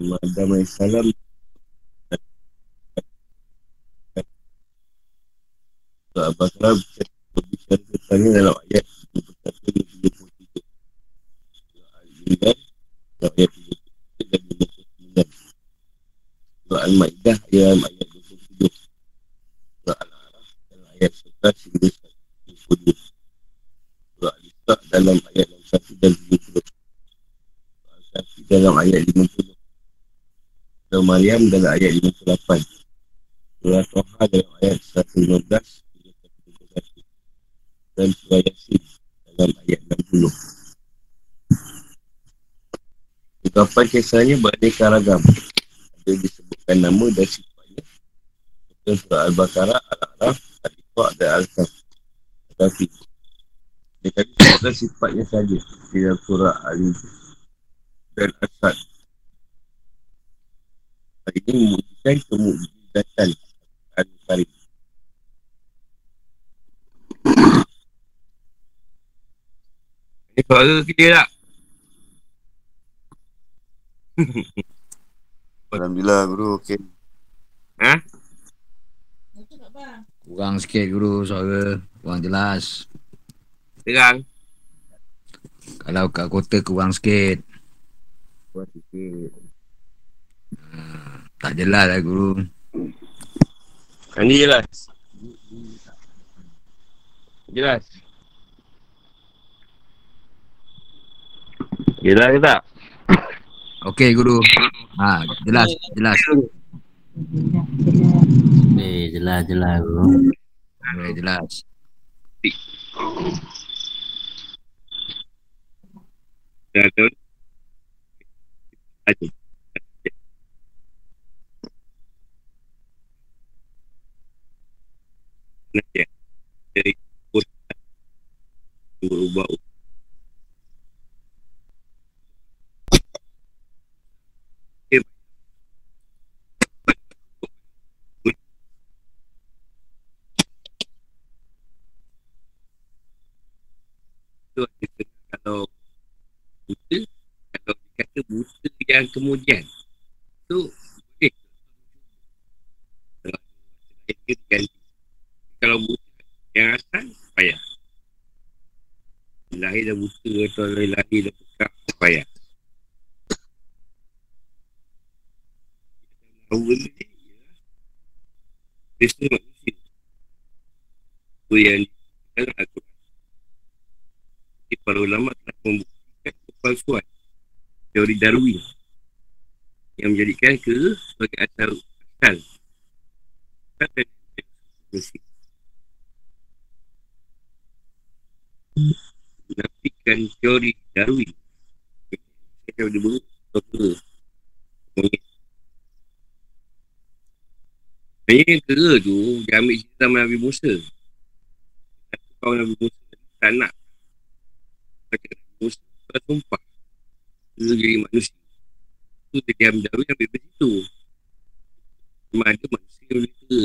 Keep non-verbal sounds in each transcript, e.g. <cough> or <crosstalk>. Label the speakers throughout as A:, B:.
A: Nama Adam AS Al-Baqarah berbicara dalam ayat 21 Surah Al-Imran dalam ayat 33 dan 29 Surah Al-Ma'idah dalam ayat 27 Surah Al-Araf dalam ayat 11 hingga 22 Surah Al-Isra dalam ayat 61 dan 70 Surah Al-Kafi dalam ayat 50 Surah Maryam dalam ayat 58 Surah Toha dalam ayat 115 dan surah Yasin dalam ayat 60. Ungkapan kisahnya beraneka ragam. Ada disebutkan nama dan sifatnya. Seperti surah Al-Baqarah, Al-Araf, Al-Iqqa' dan Al-Kaf. Tetapi, dia kata sifatnya saja. Dalam surah Al-Iqqa' dan Asad. Hal ini membutuhkan kemujizatan Al-Karim.
B: Ni suara kita tak?
C: Alhamdulillah guru okey.
B: Ha?
D: Kurang sikit guru suara. Kurang jelas.
B: Terang.
D: Kalau kat kota kurang sikit.
A: Buat sikit.
D: Tak jelas lah guru.
B: Yang ni jelas. Jelas. Jelas ke tak?
D: Okey guru. Ha, jelas, jelas.
E: Eh, jelas jelas bro.
D: Okey, jelas.
B: Dah tahu. Aja. Nanti dari kurang berubah kalau buta kalau dikata buta yang kemudian tu boleh. Kalau dia diganti kalau buta yang asal payah. Lahir dah buta atau lahir dah pekak payah. Tahu benda ni ialah Kristen manusia. Tu yang dalam Al-Quran. Jadi para ulama telah membuktikan kepalsuan teori Darwin yang menjadikan ke sebagai asal asal asal manusia menafikan teori Darwin. Buruk atau ke monyet Sebenarnya yang kera tu Dia ambil cerita Nabi Musa. Satu kawan Nabi Musa Tak nak. Baca Nabi Musa Dia sumpah. Dia jadi manusia. Tu dia diam jauh Ambil dari situ Cuma ada manusia yang boleh kera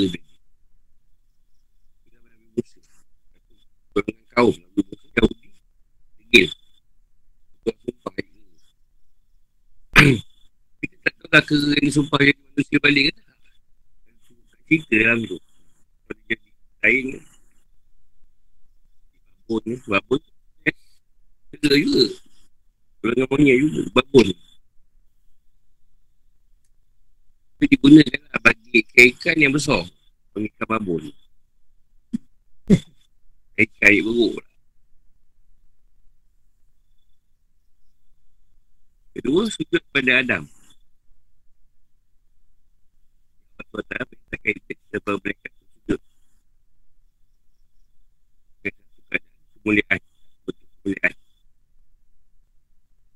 B: Nabi Musa. Golongan kaum Nabi Degil Tuan sumpah Kita tak tahu kera yang disumpah Jadi manusia balik ke tak cerita dalam tu. Kalau dia jadi lain kan Babon ni eh, Kena juga. Kalau dengan monyet juga Babon Tapi digunakan lah Bagi ikan yang besar. Bagi ikan babon Ikan air beruk lah Kedua sujud pada Adam perintahkan kita sebab mereka sujud. Kemuliaan. Kemuliaan.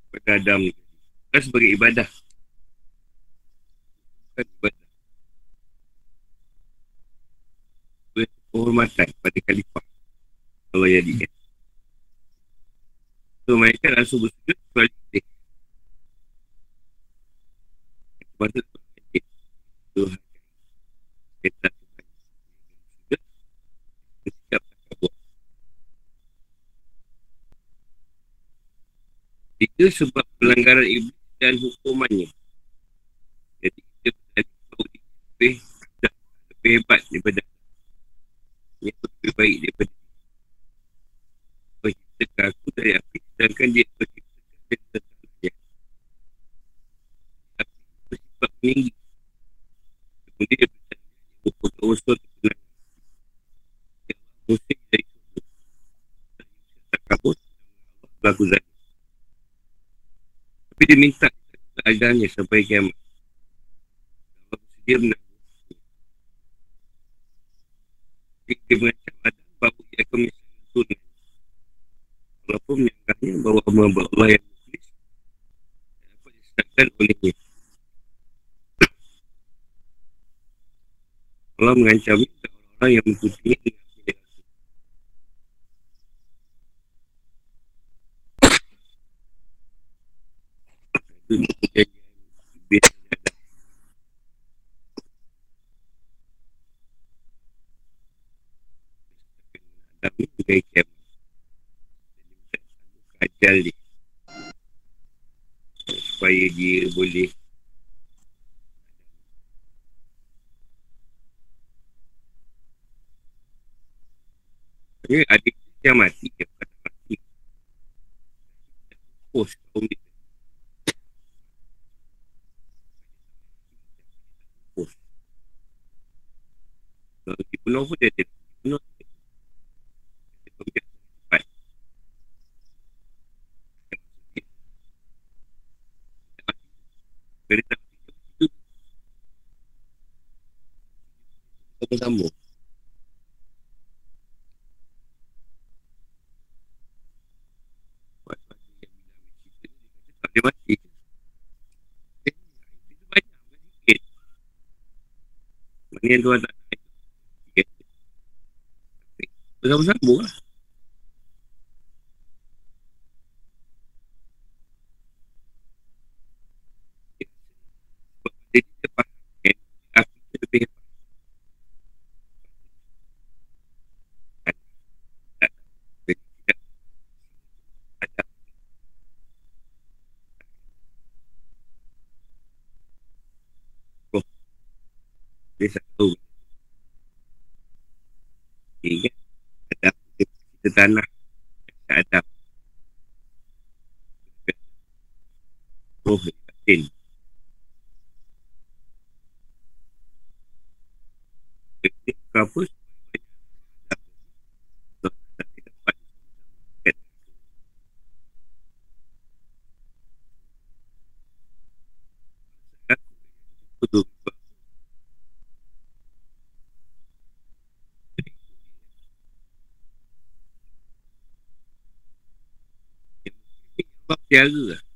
B: Pada Adam. Bukan sebagai ibadah. Bukan ibadah. Penghormatan pada khalifah. Allah jadikan. So mereka langsung bersujud kecuali dia. Patut Tuhan kita. Tiga sebab pelanggaran iblis dan hukumannya. Jadi kita dia lebih, lebih hebat daripada yang lebih baik daripada Penciptakan aku dari api Sedangkan dia penciptakan dari sesuatu Api meninggi Kemudian dia bertanya Ukur-ukur terkenal Yang musim dari sumber Tak kabut Berlaku zalim Tapi dia minta keadaannya sampai kiamat Allah bersedia menanggung dia mengancam Adam bahawa ia akan menyesal turun. Walaupun menyangkanya bahawa hamba Allah yang muklis dapat disesatkan olehnya. Allah mengancam orang-orang yang mengikutinya dengan pilih Itu kejadian biasa Adam ni budaya kiamat. Dan dia minta ajal dia. Supaya dia boleh Sebenarnya adik dia mati dia mati. Pos kaum dia. Kalau dibunuh pun dia ada dibunuh. Sambung-sambung. Dia mati. Itu banyak, sikit. Yang tuan tak. Bersambung-sambung lah. Jadi kita faham kan, aku tu lebih hebat. Tak, tak, jadi tidak ada. Oh, dia tak tahu. Okay, kan? Ada kita, kita tanah. Tak ada. Oh, batin. teknik ke apa Betul. Allah piara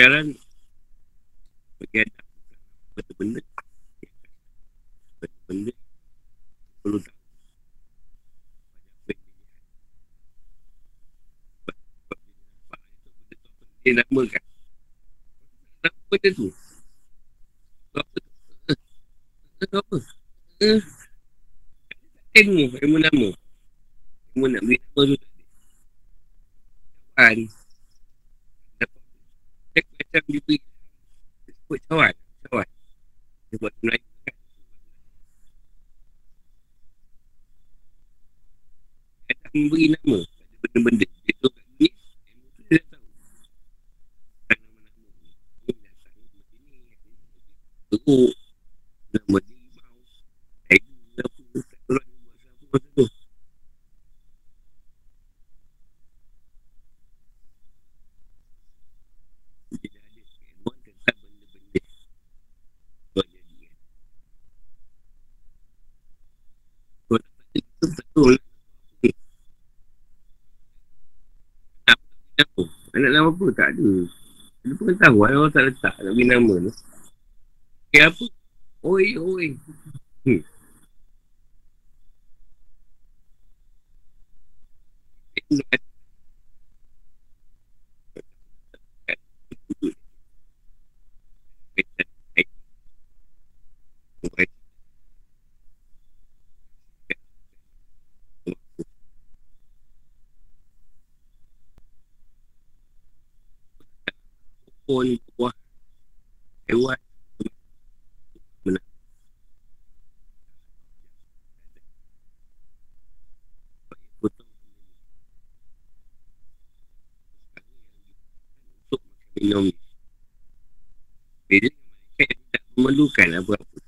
B: pengajaran bagi anak benda-benda benda-benda perlu tahu dia namakan Nama benda tu Apa tu Eh, Apa Eh Ilmu Ilmu nama Ilmu nak beri nama tak ada Cawan Dapat Cek macam diberi Dia sebut cawan Cawan Dia buat Dia tak memberi nama. Pada benda-benda Dia tu kat dunia Ilmu tu dia tahu teruk. Nama dia rimau Tiger apa tak tahu lah dia buat apa masa tu dia dah ada ilmuan tentang benda-benda buat jadi kan kalau tak ada itu betul nak apa anak nama apa tak ada ada pengetahuan orang tak letak nak beri nama tu Okay, apa? Oi, oi. Hmm. Pun buah hewan minum malaikat yang tidak memerlukan apa-apa.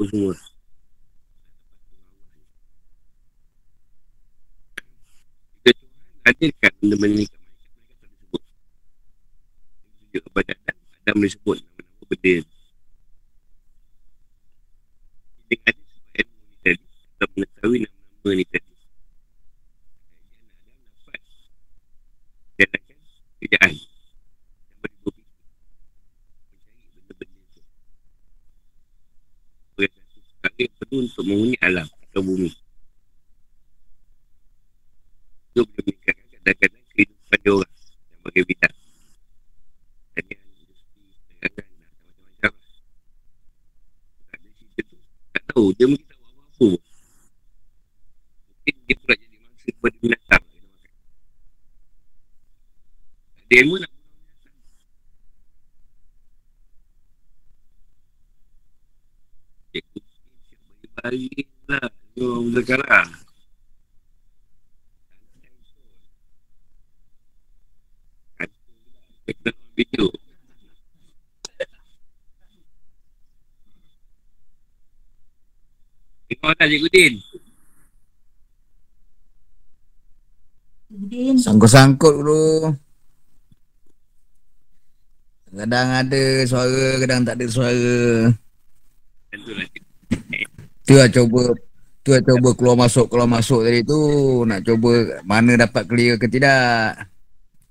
B: Apa semua. Jika Tuhan hadirkan benda-benda ni kat malaikat, malaikat tak disebut. Dia Adam, nama-nama benda ni. Ada sebab ilmu ni tadi, mengetahui nama-nama ni tadi. kerjaan benda-benda itu sebagai satu perkara yang perlu untuk menghuni alam atau bumi meningkatkan kadang-kadang kehidupan dia orang yang bagi bidang tanian, industri, perdagangan dan macam-macam. Ada cerita tu tak tahu. Dia mungkin tak buat apa-apa. Pun. mungkin dia pula jadi mangsa kepada binatang. Demo nak Cikgu siap bagi-bagi lah. Ni orang sekarang Kita video Tengok tak Cikgu Din
D: Sangkut-sangkut bro. Kadang ada suara, kadang tak ada suara.
B: Lah
D: Tu lah cuba Tu lah cuba keluar masuk keluar masuk tadi tu nak cuba mana dapat clear ke tidak.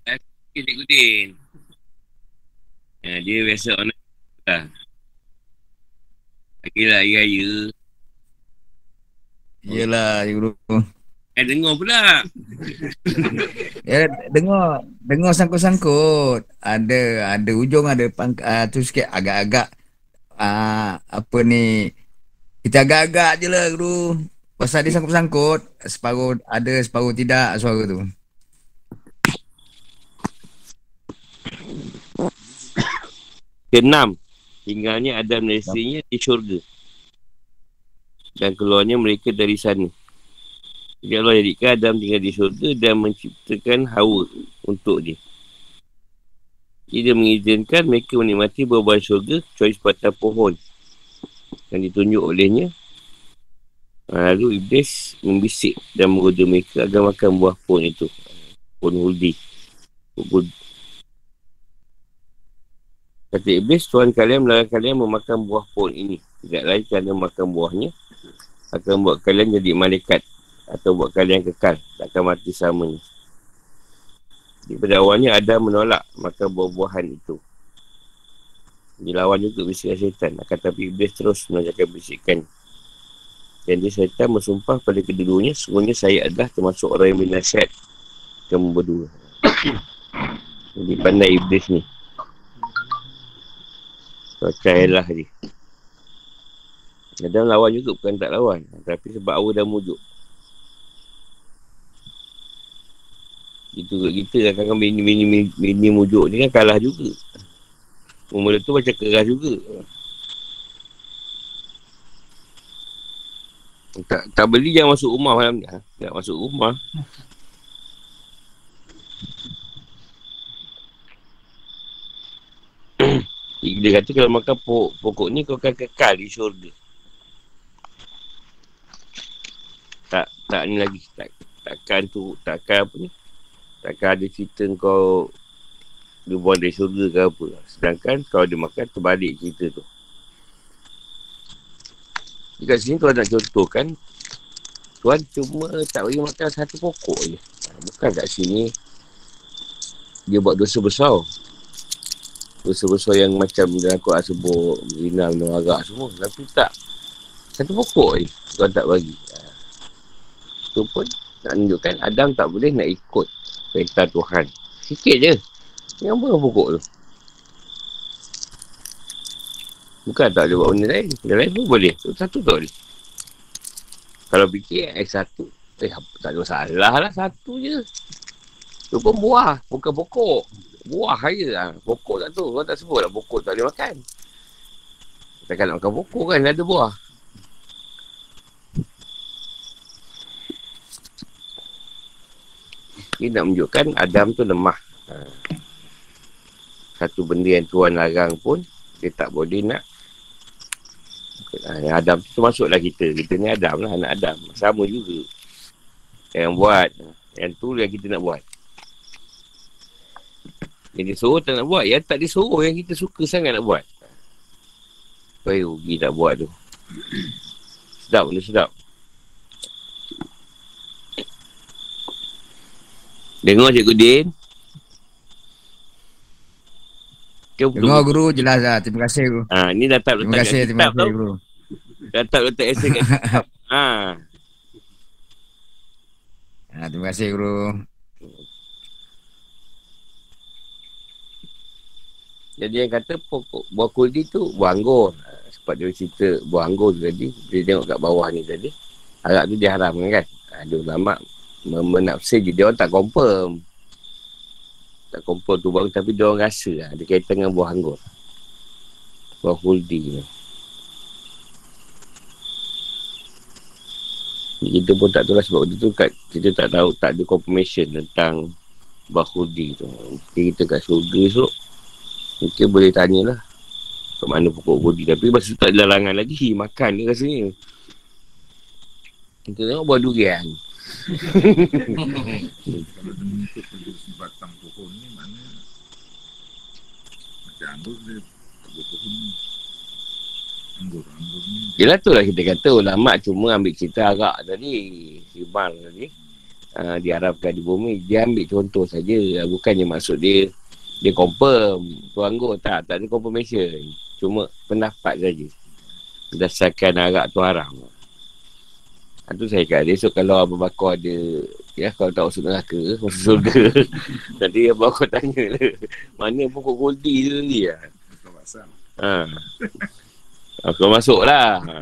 B: Okay, Cikgu Din. Ya, dia biasa online lah. Lagi lah hari raya.
D: Yelah guru.
B: Eh, dengar pula. <laughs>
D: Ya dengar dengar sangkut-sangkut. Ada ada ujung ada pang uh, tu sikit agak-agak uh, apa ni kita agak-agak je lah guru. Pasal dia sangkut-sangkut, separuh ada separuh tidak suara tu.
B: Keenam. Tinggalnya Adam dan isterinya di syurga. Dan keluarnya mereka dari sana. Jadi Allah jadikan Adam tinggal di syurga dan menciptakan Hawa untuk dia. Dia mengizinkan mereka menikmati buah-buah syurga kecuali sebatang pohon yang ditunjuk olehnya. Lalu Iblis membisik dan menggoda mereka agar makan buah pohon itu. Pohon huldi. Kata Iblis, Tuhan kalian melarang kalian memakan buah pohon ini. Tidak lain kerana makan buahnya akan buat kalian jadi malaikat atau buat kalian kekal. Takkan mati samanya. Di pada awalnya ada menolak makan buah-buahan itu. Dilawan juga bisikan syaitan. Akan tapi Iblis terus menanyakan bisikan. Dan dia syaitan bersumpah pada kedudukannya. Semuanya saya adalah termasuk orang yang binasihat. Kamu berdua. <coughs> Jadi pandai Iblis ni. Percayalah dia. Adam lawan juga bukan tak lawan. Tapi sebab awal dah mujuk. Itu juga kita kan kan bini, bini, bini, bini mujuk ni kan kalah juga. Mula tu macam keras juga. Tak, tak beli jangan masuk rumah malam ni. Ha? Tak masuk rumah. <laughs> Dia kata kalau makan pokok, pokok ni kau akan kekal di syurga. Tak, tak ni lagi. Tak, takkan tu, takkan apa ni. Takkan ada cerita kau dia buang dari syurga ke apa. Sedangkan kalau dia makan, terbalik cerita tu. Dekat sini tuan nak contohkan, tuan cuma tak bagi makan satu pokok je. Bukan kat sini, dia buat dosa besar. Dosa-dosa yang macam dalam Quran sebut Zina, minum arak semua. Tapi tak Satu pokok je Tuan tak bagi. Itu pun Nak tunjukkan Adam tak boleh nak ikut Perintah Tuhan. Sikit je. Yang apa pokok tu? Bukan tak boleh buat benda lain. Benda lain pun boleh. Satu tak boleh. Kalau fikir Eh satu. Eh tak ada masalah lah. Satu je. Itu pun buah. Bukan pokok Buah saja lah. Pokok tak tu. Kau tak sebut lah pokok tak boleh makan. Takkan nak makan pokok kan ada buah. Ini nak menunjukkan Adam tu lemah. Ha. Satu benda yang Tuhan larang pun dia tak boleh nak Ha, Adam tu masuklah kita. Kita ni Adam lah, anak Adam. Sama juga. Yang buat. Yang tu yang kita nak buat. Yang dia suruh tak nak buat. Yang tak disuruh yang kita suka sangat nak buat. Supaya rugi tak buat tu. <clears throat> Sedap benda sedap. Dengar Cikgu Din.
D: Dengar guru jelas lah. Terima kasih guru.
B: Ha, ni dah tak
D: Terima
B: letak
D: kasih,
B: kat
D: terima kasih guru.
B: Dah tak letak kat kitab. <laughs> Ha.
D: Ha, terima kasih guru.
B: Jadi yang kata pokok buah kuldi tu buah anggur. Ha, Sebab dia cerita buah anggur tu tadi. Dia tengok kat bawah ni tadi. Arak tu diharamkan kan. Ada ulama menafsir je. Dia orang tak confirm. Tak confirm tu baru tapi dia orang rasa lah. Dia kaitan dengan buah anggur. Buah kuldi tu. Kita pun tak tahu lah sebab benda tu kat, kita tak tahu, tak ada confirmation tentang buah kuldi tu. Kita kat surga esok, mungkin boleh tanya lah kat mana pokok kuldi. Tapi masa tu tak ada larangan lagi, makan dia rasanya. Kita tengok buah durian.
F: Kalau dia pada batang pohon ni mana macam anggur dia pada ni. Anggur, anggur ni
B: Yelah tu lah kita kata ulama cuma ambil cerita arak tadi. Hibang tadi. Uh, diharapkan di bumi. Dia ambil contoh saja. Bukannya maksud dia dia confirm. Tu anggur tak. Tak ada confirmation. Cuma pendapat saja. Berdasarkan arak tu haram. Ha, tu saya kata esok kalau Abu Bakar ada ya kalau tak masuk neraka <laughs> masuk surga <laughs> nanti Abu Bakar tanya lah mana pokok goldi tu tadi
F: bukan pasal.
B: Ha. Aku masuk lah. Ha.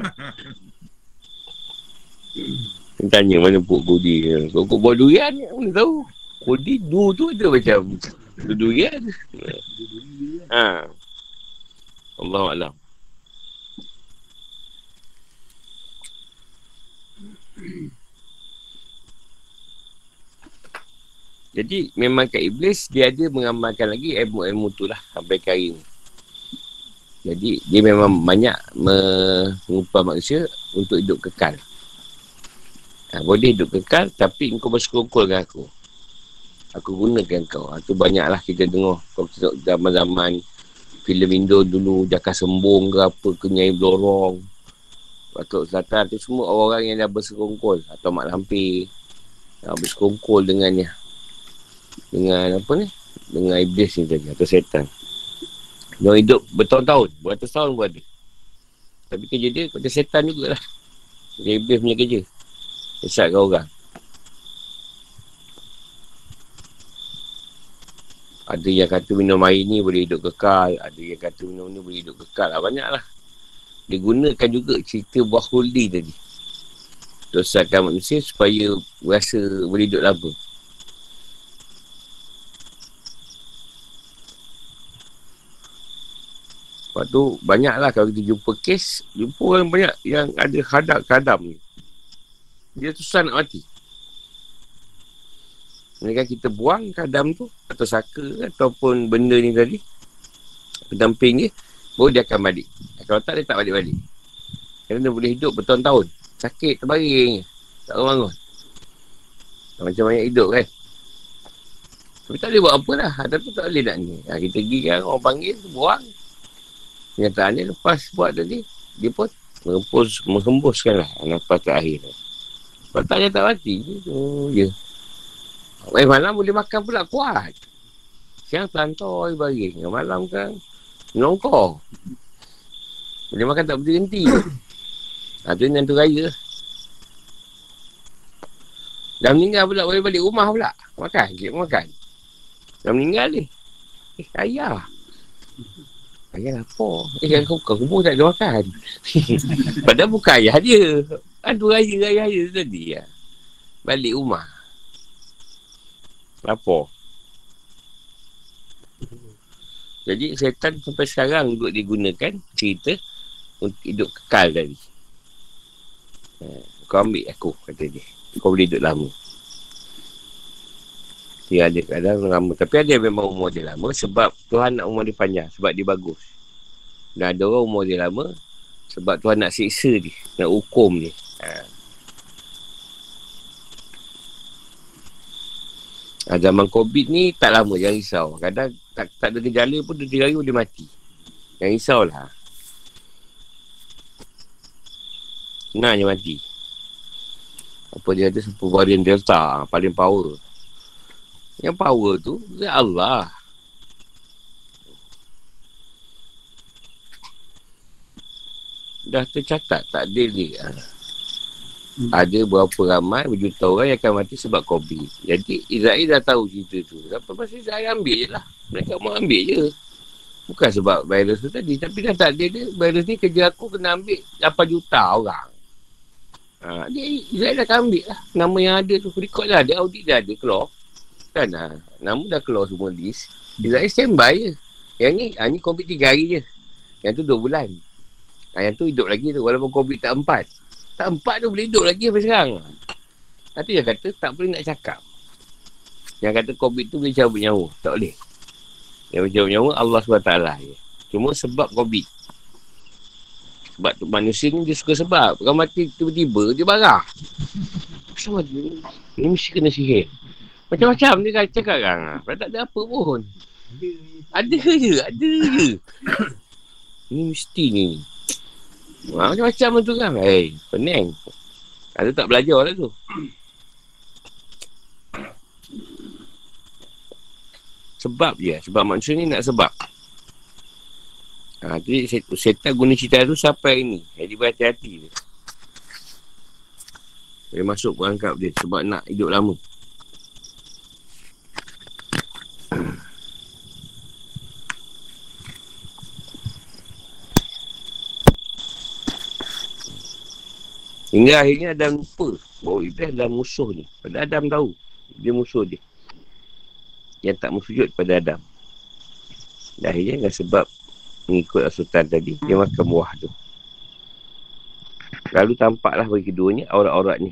B: <laughs> Dia tanya mana pokok goldi. Pokok buah durian mana tahu. Goldi du tu ada macam durian. Ha. Allah Alam. Jadi memang kat Iblis dia ada mengamalkan lagi ilmu-ilmu tu lah sampai ni. Jadi dia memang banyak mengupah manusia untuk hidup kekal. Ha, boleh hidup kekal tapi kau bersekongkol dengan aku. Aku gunakan kau. Ha, tu banyaklah kita dengar. Kau tengok zaman-zaman filem Indo dulu Jaka Sembung ke apa ke Nyai Blorong. Batuk Selatan tu semua orang yang dah bersekongkol atau Mak Lampir. Ha, bersekongkol dengannya dengan apa ni dengan iblis ni tadi atau setan dia hidup bertahun-tahun beratus tahun pun ada tapi kerja dia macam setan jugalah dia iblis punya kerja sesatkan orang ada yang kata minum air ni boleh hidup kekal ada yang kata minum ni boleh hidup kekal lah banyak lah dia gunakan juga cerita buah huldi tadi Dosatkan manusia supaya rasa boleh hidup lama Lepas tu banyaklah kalau kita jumpa kes, jumpa orang banyak yang ada hadap kadam ni. Dia susah nak mati. Mereka kita buang kadam tu atau saka ataupun benda ni tadi pendamping dia baru dia akan balik. Kalau tak dia tak balik-balik. Kerana boleh hidup bertahun-tahun. Sakit terbaring. Tak bangun. Macam banyak hidup kan. Tapi tak boleh buat apa lah. Tu tak boleh nak ni. Ha, kita pergi kan orang panggil, buang. Kenyataan dia lepas buat tadi, dia pun menghembus, menghembuskan lah nafas terakhir. Kalau tak dia tak mati, oh, je. Eh, malam boleh makan pula kuat. Siang terlantar bagi. Yang malam kan, nongkor. Boleh makan tak berhenti. ha, <coughs> tu yang tu raya. Dah meninggal pula, boleh balik rumah pula. Makan, cik makan. Dah meninggal ni. Eh, ayah. Ayah lapar. Eh, yang kau kubur tak ada makan. <laughs> Padahal bukan ayah dia. Aduh, raya, ayah dia tadi. Ya. Balik rumah. Lapar. Jadi, setan sampai sekarang duduk digunakan cerita untuk hidup kekal tadi. Ha, kau ambil aku, kata dia. Kau boleh hidup lama. Dia ada kadang lama. Tapi ada yang memang umur dia lama sebab Tuhan nak umur dia panjang. Sebab dia bagus. Dan ada orang umur dia lama sebab Tuhan nak siksa dia. Nak hukum dia. Ha. Ha, zaman COVID ni tak lama. Jangan risau. Kadang tak, tak ada gejala pun dia hari boleh mati. Jangan risau lah. Senang je mati. Apa dia ada super varian Delta. Paling power. Yang power tu Ya Allah Dah tercatat Tak ada dia. Ada berapa ramai Berjuta orang yang akan mati sebab COVID Jadi Israel dah tahu cerita tu. Kenapa masih saya ambil je lah. Mereka mau ambil je. Bukan sebab virus tu tadi. Tapi dah tak ada dia. Virus ni kerja aku kena ambil 8 juta orang. Ha, dia, Israel dah ambil lah. Nama yang ada tu. Record dah ada Audit dah ada keluar. Kan ha. Nama dah keluar semua list. Israel standby je. Yang ni ha, Ni COVID 3 hari je. Yang tu 2 bulan. Ha, Yang tu hidup lagi tu. Walaupun COVID tak 4 Tak 4 tu boleh hidup lagi sampai sekarang. Nanti dia kata Tak boleh nak cakap. Yang kata COVID tu boleh cabut nyawa. Tak boleh. Yang boleh cabut nyawa Allah SWT je Cuma sebab COVID. Sebab tu manusia ni dia suka sebab. Kalau mati tiba-tiba Dia barah Kenapa dia Ini mesti kena sihir. Macam-macam dia kan cakap kan. Padahal tak ada apa pun. Ada je, ada je. Ni mesti ni. Ha, macam-macam tu kan. Hei, pening. Ada tak belajar lah tu. Sebab je. Sebab manusia ni nak sebab. Ha, jadi setan guna cerita tu sampai ini. Jadi berhati-hati dia. Dia masuk perangkap dia sebab nak hidup lama. Hingga akhirnya Adam lupa bahawa Iblis adalah musuh ni. Pada Adam tahu dia musuh dia. Yang tak bersujud pada Adam. Dan akhirnya dengan sebab mengikut sultan tadi, dia makan buah tu. Lalu tampaklah bagi keduanya aurat-auratnya.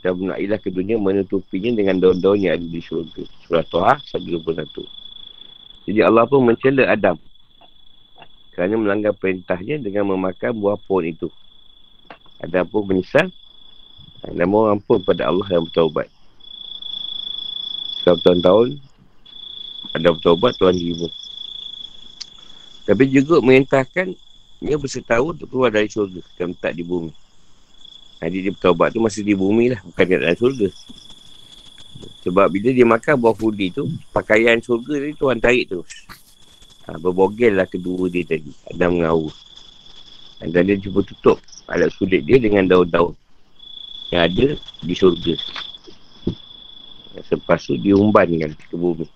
B: Dan menailah keduanya menutupinya dengan daun-daun yang ada di syurga. Surah Tuha 121. Jadi Allah pun mencela Adam. Kerana melanggar perintahnya dengan memakan buah pohon itu. Adam pun menyesal. Dan mohon ampun pada Allah yang bertaubat. Setelah bertahun-tahun, Adam bertaubat, Tuhan terima. Tapi juga merintahkan dia bersetahun untuk keluar dari syurga dan letak di bumi. Jadi dia bertaubat tu masih di bumi lah, bukan kat dalam syurga. Sebab bila dia makan buah fudi tu, pakaian syurga tadi Tuhan tarik tu. Ha, berbogel lah kedua dia tadi. Ada mengawu. Dan dia cuba tutup alat sulit dia dengan daun-daun yang ada di syurga. Selepas tu diumbankan ke bumi.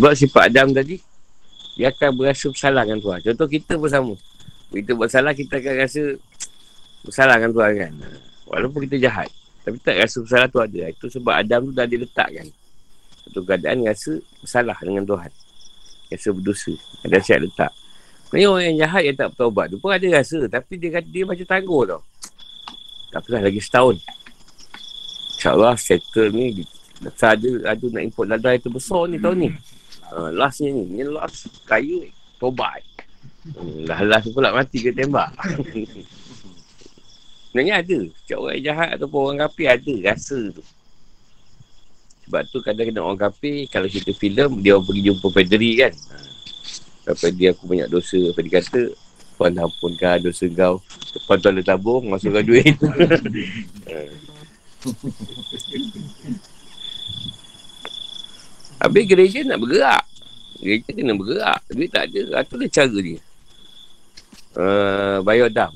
B: Sebab sifat Adam tadi, dia akan berasa bersalah dengan Tuhan. Contoh kita pun sama. Kita bersalah, kita akan rasa bersalah dengan Tuhan kan. Walaupun kita jahat. Tapi tak rasa bersalah tu ada. Itu sebab Adam tu dah diletakkan. Satu keadaan rasa bersalah dengan Tuhan. Rasa berdosa. Ada siap letak. Sebenarnya orang yang jahat yang tak bertaubat tu pun ada rasa. Tapi dia kata dia macam tangguh tau. Tak pernah lagi setahun. InsyaAllah settle ni. Ada, ada nak import ladai tu besar ni tahun ni. Uh, last ni ni. Ni last kaya tobat. Hmm, dah last pula mati ke tembak. <laughs> Sebenarnya ada. Setiap orang yang jahat ataupun orang kapi ada rasa tu. Sebab tu kadang-kadang orang kapi kalau cerita filem dia pergi jumpa Pedri kan. Ha. Pedri aku banyak dosa. Apa dia kata Tuhan ampunkan dosa kau. Lepas tu ada tabung masukkan duit. <laughs> Habis gereja nak bergerak. Gereja kena bergerak. Duit tak ada. Itu lah cara dia. Uh, bayar dam.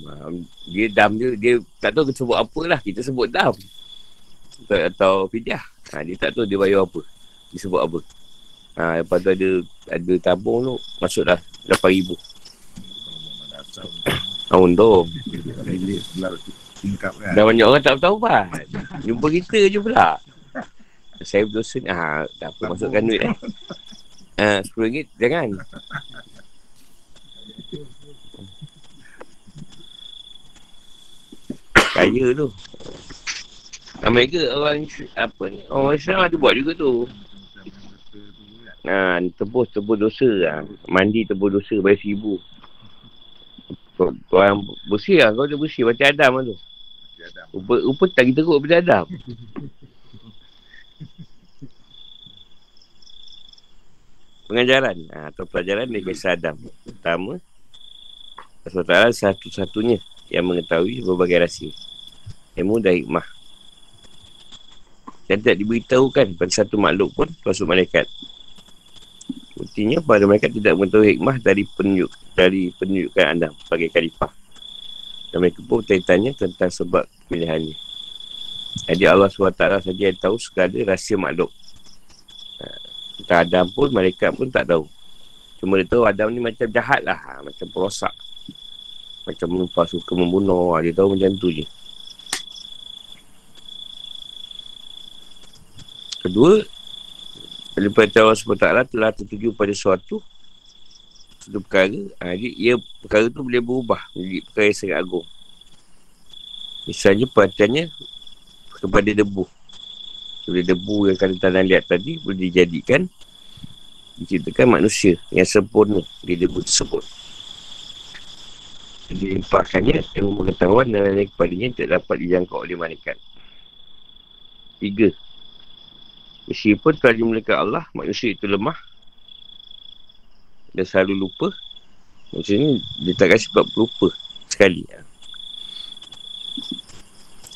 B: Dia dam dia, dia tak tahu kita sebut apa lah. Kita sebut dam. Atau, atau fidyah. Ha, dia tak tahu dia bayar apa. Dia sebut apa. Ha, lepas tu ada, ada tabung tu. Masuklah RM8,000. Tahun tu. Dah banyak orang tak tahu apa. Jumpa kita je pula. Saya berdosa ni. Ha, tak apa masukkan duit eh. Ha, RM10 jangan. Kaya tu. Amerika orang apa ni? Orang Islam ada buat juga tu. Ha, tebus tebus dosa lah. Mandi tebus dosa bayar seribu. Orang bersih lah. Kau dah bersih macam Adam lah tu. Rupa, rupa tak kita teruk macam Adam. Pengajaran ha, atau pelajaran dari kisah Adam. Pertama, Allah satu-satunya yang mengetahui berbagai rahsia. Ilmu dan hikmah. Dan tidak diberitahukan pada satu makhluk pun termasuk malaikat. Buktinya pada mereka tidak mengetahui hikmah dari penunjuk dari penunjukan anda sebagai khalifah. Dan mereka pun bertanya tentang sebab pilihannya. Jadi Allah SWT saja yang tahu segala rahsia makhluk. Entah Adam pun, mereka pun tak tahu. Cuma dia tahu Adam ni macam jahat lah. Macam perosak. Macam menumpah suka membunuh. Dia tahu macam tu je. Kedua, daripada Allah SWT telah tertuju pada suatu satu perkara, ha, jadi ia perkara tu boleh berubah menjadi perkara yang sangat agung. Misalnya perhatiannya kepada debu. Kepada debu yang kata tanah lihat tadi boleh dijadikan diciptakan manusia yang sempurna di debu tersebut. Dilimpahkannya ilmu pengetahuan dan lain-lain kepadanya tidak dapat dijangkau oleh malaikat. Tiga, Meskipun telah dimulakan Allah, manusia itu lemah dan selalu lupa. Maksudnya ni, dia tak kasi sebab lupa sekali.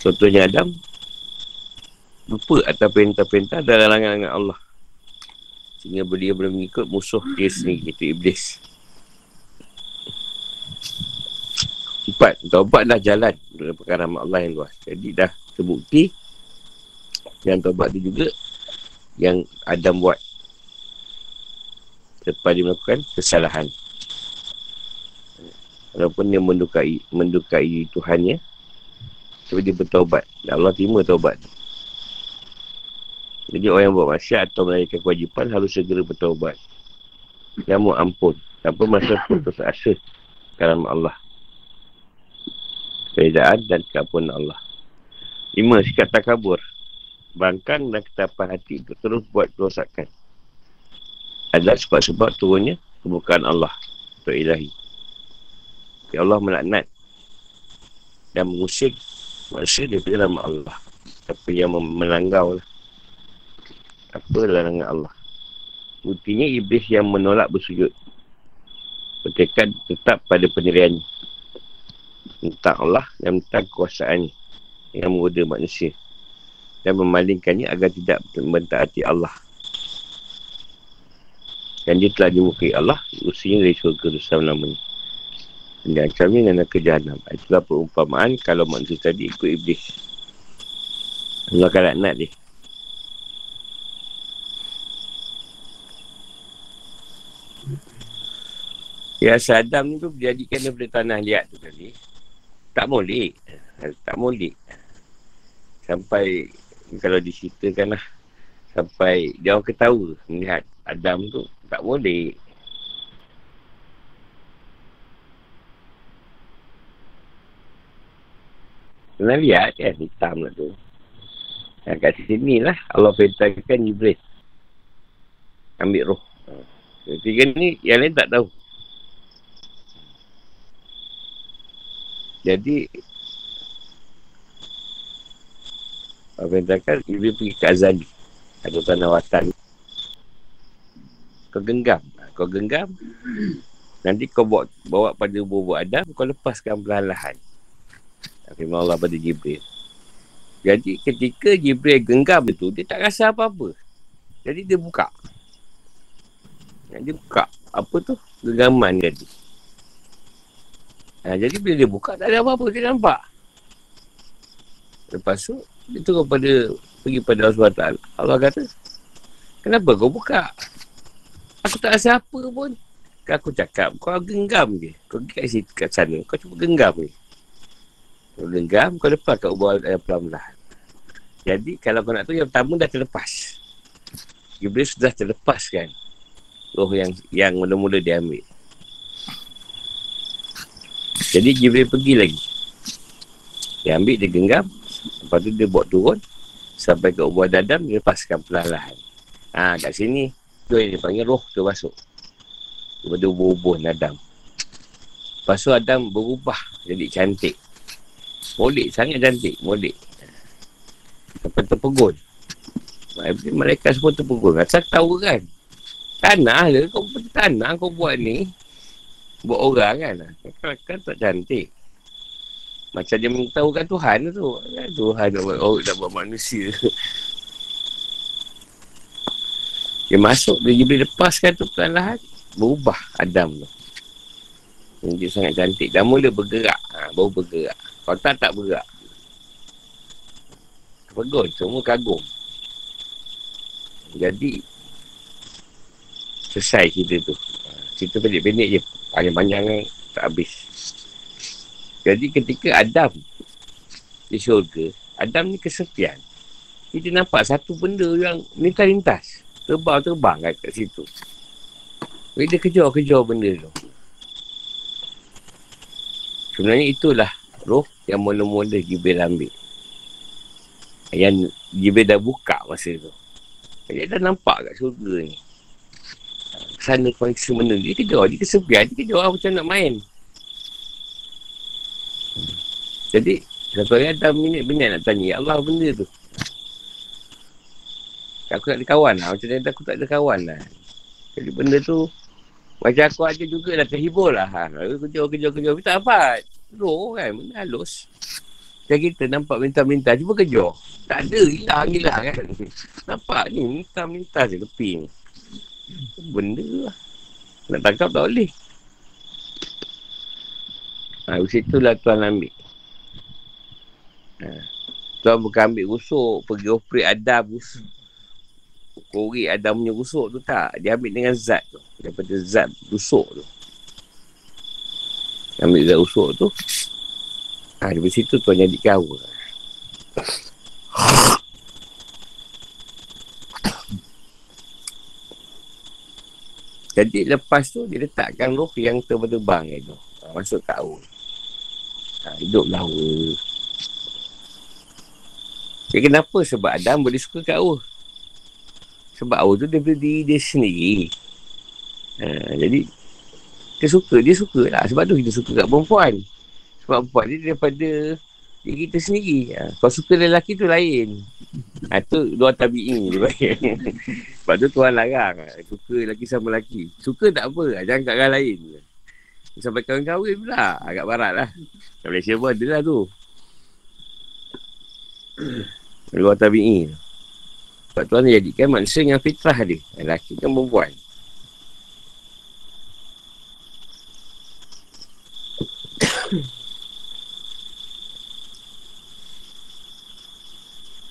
B: Contohnya Adam, lupa atas perintah-perintah dan larangan-larangan Allah. Sehingga dia boleh mengikut musuh dia sendiri, itu Iblis. Empat, taubatlah jalan dalam perkara Allah yang luas. Jadi dah terbukti yang taubat tu juga yang Adam buat lepas dia melakukan kesalahan Walaupun dia mendukai, mendukai Tuhannya. Tapi dia bertaubat. Dan Allah terima taubat. Jadi orang yang buat masyarakat atau melayakan kewajipan harus segera bertaubat. Dan mohon ampun. Tanpa masa putus asa. Kerana Allah. Keredaan dan keampunan Allah. Lima, sikap takabur. Bangkang dan ketapan hati untuk terus buat kerosakan. Adalah sebab-sebab turunnya kebukaan Allah. Untuk ilahi. Ya Allah melaknat. Dan mengusik manusia daripada nama Allah. Apa yang melanggar lah. Apa larangan Allah. Buktinya iblis yang menolak bersujud. Bertekad tetap pada pendiriannya. Tentang Allah dan tentang kekuasaannya. Yang menggoda manusia. Dan memalingkannya agar tidak mentaati Allah. Dan dia telah dimukai Allah. Usianya dari syurga bersama namanya. Dan diancamnya dengan neraka jahanam. Itulah perumpamaan kalau manusia tadi ikut iblis. Allah akan laknat dia. Ya, Saddam ni tu dijadikan daripada tanah liat tu tadi. Tak molek. Tak molek. Sampai, kalau diceritakan lah. Sampai dia orang ketawa melihat Adam tu. Tak molek. Pernah lihat kan hitam lah tu. Yang kat sini lah Allah perintahkan Jibril. Ambil roh. Ketiga ni yang lain tak tahu. Jadi perintahkan Jibril pergi ke Azali. Atau tanah watan. Kau genggam. Kau genggam. Nanti kau bawa, bawa pada bubuk Adam. Kau lepaskan perlahan-lahan. Firman Allah pada Jibril. Jadi ketika Jibril genggam itu, dia tak rasa apa-apa. Jadi dia buka. Dia buka. Apa tu? Genggaman tadi. Ha, jadi bila dia buka, tak ada apa-apa. Dia nampak. Lepas tu, dia turun pada, pergi pada Allah SWT. Allah kata, kenapa kau buka? Aku tak rasa apa pun. Kan aku cakap, kau genggam je. Kau pergi kat, situ, kat sana, kau cuba genggam je. Kau genggam, kau lepas kat ubah ayam pelan-pelan. Jadi, kalau kau nak tahu, yang pertama dah terlepas. Jibril sudah terlepas kan. Roh yang yang mula-mula dia ambil. Jadi, Jibril pergi lagi. Dia ambil, dia genggam. Lepas tu, dia buat turun. Sampai ke ubah dadam, dia lepaskan perlahan-lahan. Ha, kat sini, tu yang dia panggil roh tu masuk. Kepada ubah-ubah dadam. Lepas tu, Adam berubah jadi cantik. Molek, sangat cantik. Molek. Sampai terpegun. Mereka semua terpegun. Asal tahu kan? Tanah lah. Kau tanah kau buat ni. Buat orang kan? Kan, kan tak cantik. Macam dia mengetahukan Tuhan tu. Ya, Tuhan nak buat, oh, nak buat manusia. Dia masuk, dia boleh lepaskan tu perlahan Berubah Adam tu. Dia sangat cantik. Dan mula bergerak. Ha, baru bergerak. Kalau tak, tak bergerak. Pegun, semua kagum. Jadi, selesai cerita tu. Cerita pendek-pendek je. Panjang-panjang kan, tak habis. Jadi, ketika Adam di syurga, Adam ni kesepian. Kita nampak satu benda yang lintas-lintas. Terbang-terbang kat, kat situ. Dia kejar-kejar benda tu. Sebenarnya itulah roh yang mula-mula Jibril ambil. Yang Jibril dah buka masa tu. Dia dah nampak kat surga ni. Sana kuasa mana. Dia kejar. Dia kesepian. Dia kejar orang macam nak main. Jadi, satu hari ada minit-minit nak tanya. Ya Allah benda tu. Aku tak ada kawan lah. Macam dia aku tak ada kawan lah. Jadi benda tu, macam aku aja juga dah terhibur lah. Ha. Kejar-kejar-kejar. Tapi tak dapat. Roh kan. Benda halus. Macam kita nampak minta-minta. Cuba kejar. Tak ada. Hilang-hilang kan. <laughs> Nampak ni. Minta-minta je tepi ni. Benda lah. Nak tangkap tak boleh. Ha, usia tu lah Tuan ambil. Ha. Tuan bukan ambil rusuk. Pergi operate Adam rusuk. Korek Adam punya rusuk tu tak. Dia ambil dengan zat tu. Daripada zat rusuk tu. Ambil zat usuk tu. Ha, dari situ tuan jadikan hawa. Jadi lepas tu dia letakkan roh yang terbang itu. Ha, masuk kat hawa. Ha, hiduplah hawa. Ya, kenapa? Sebab Adam boleh suka kat hawa. Sebab hawa tu daripada diri dia sendiri. Ha, jadi dia suka, dia suka lah. Sebab tu kita suka kat perempuan. Sebab perempuan dia daripada diri kita sendiri. Ha, kalau suka lelaki tu lain. Ha, tu dua tabi'i dia panggil. <laughs> Sebab tu Tuhan larang. Ha, suka lelaki sama lelaki. Suka tak apa. Ha, jangan kat orang lain. Sampai kahwin-kahwin pula. Agak barat lah. Kat Malaysia pun ada lah tu. <clears throat> Dua tabi'i. Sebab Tuhan jadikan manusia yang fitrah dia. Lelaki kan perempuan. <coughs>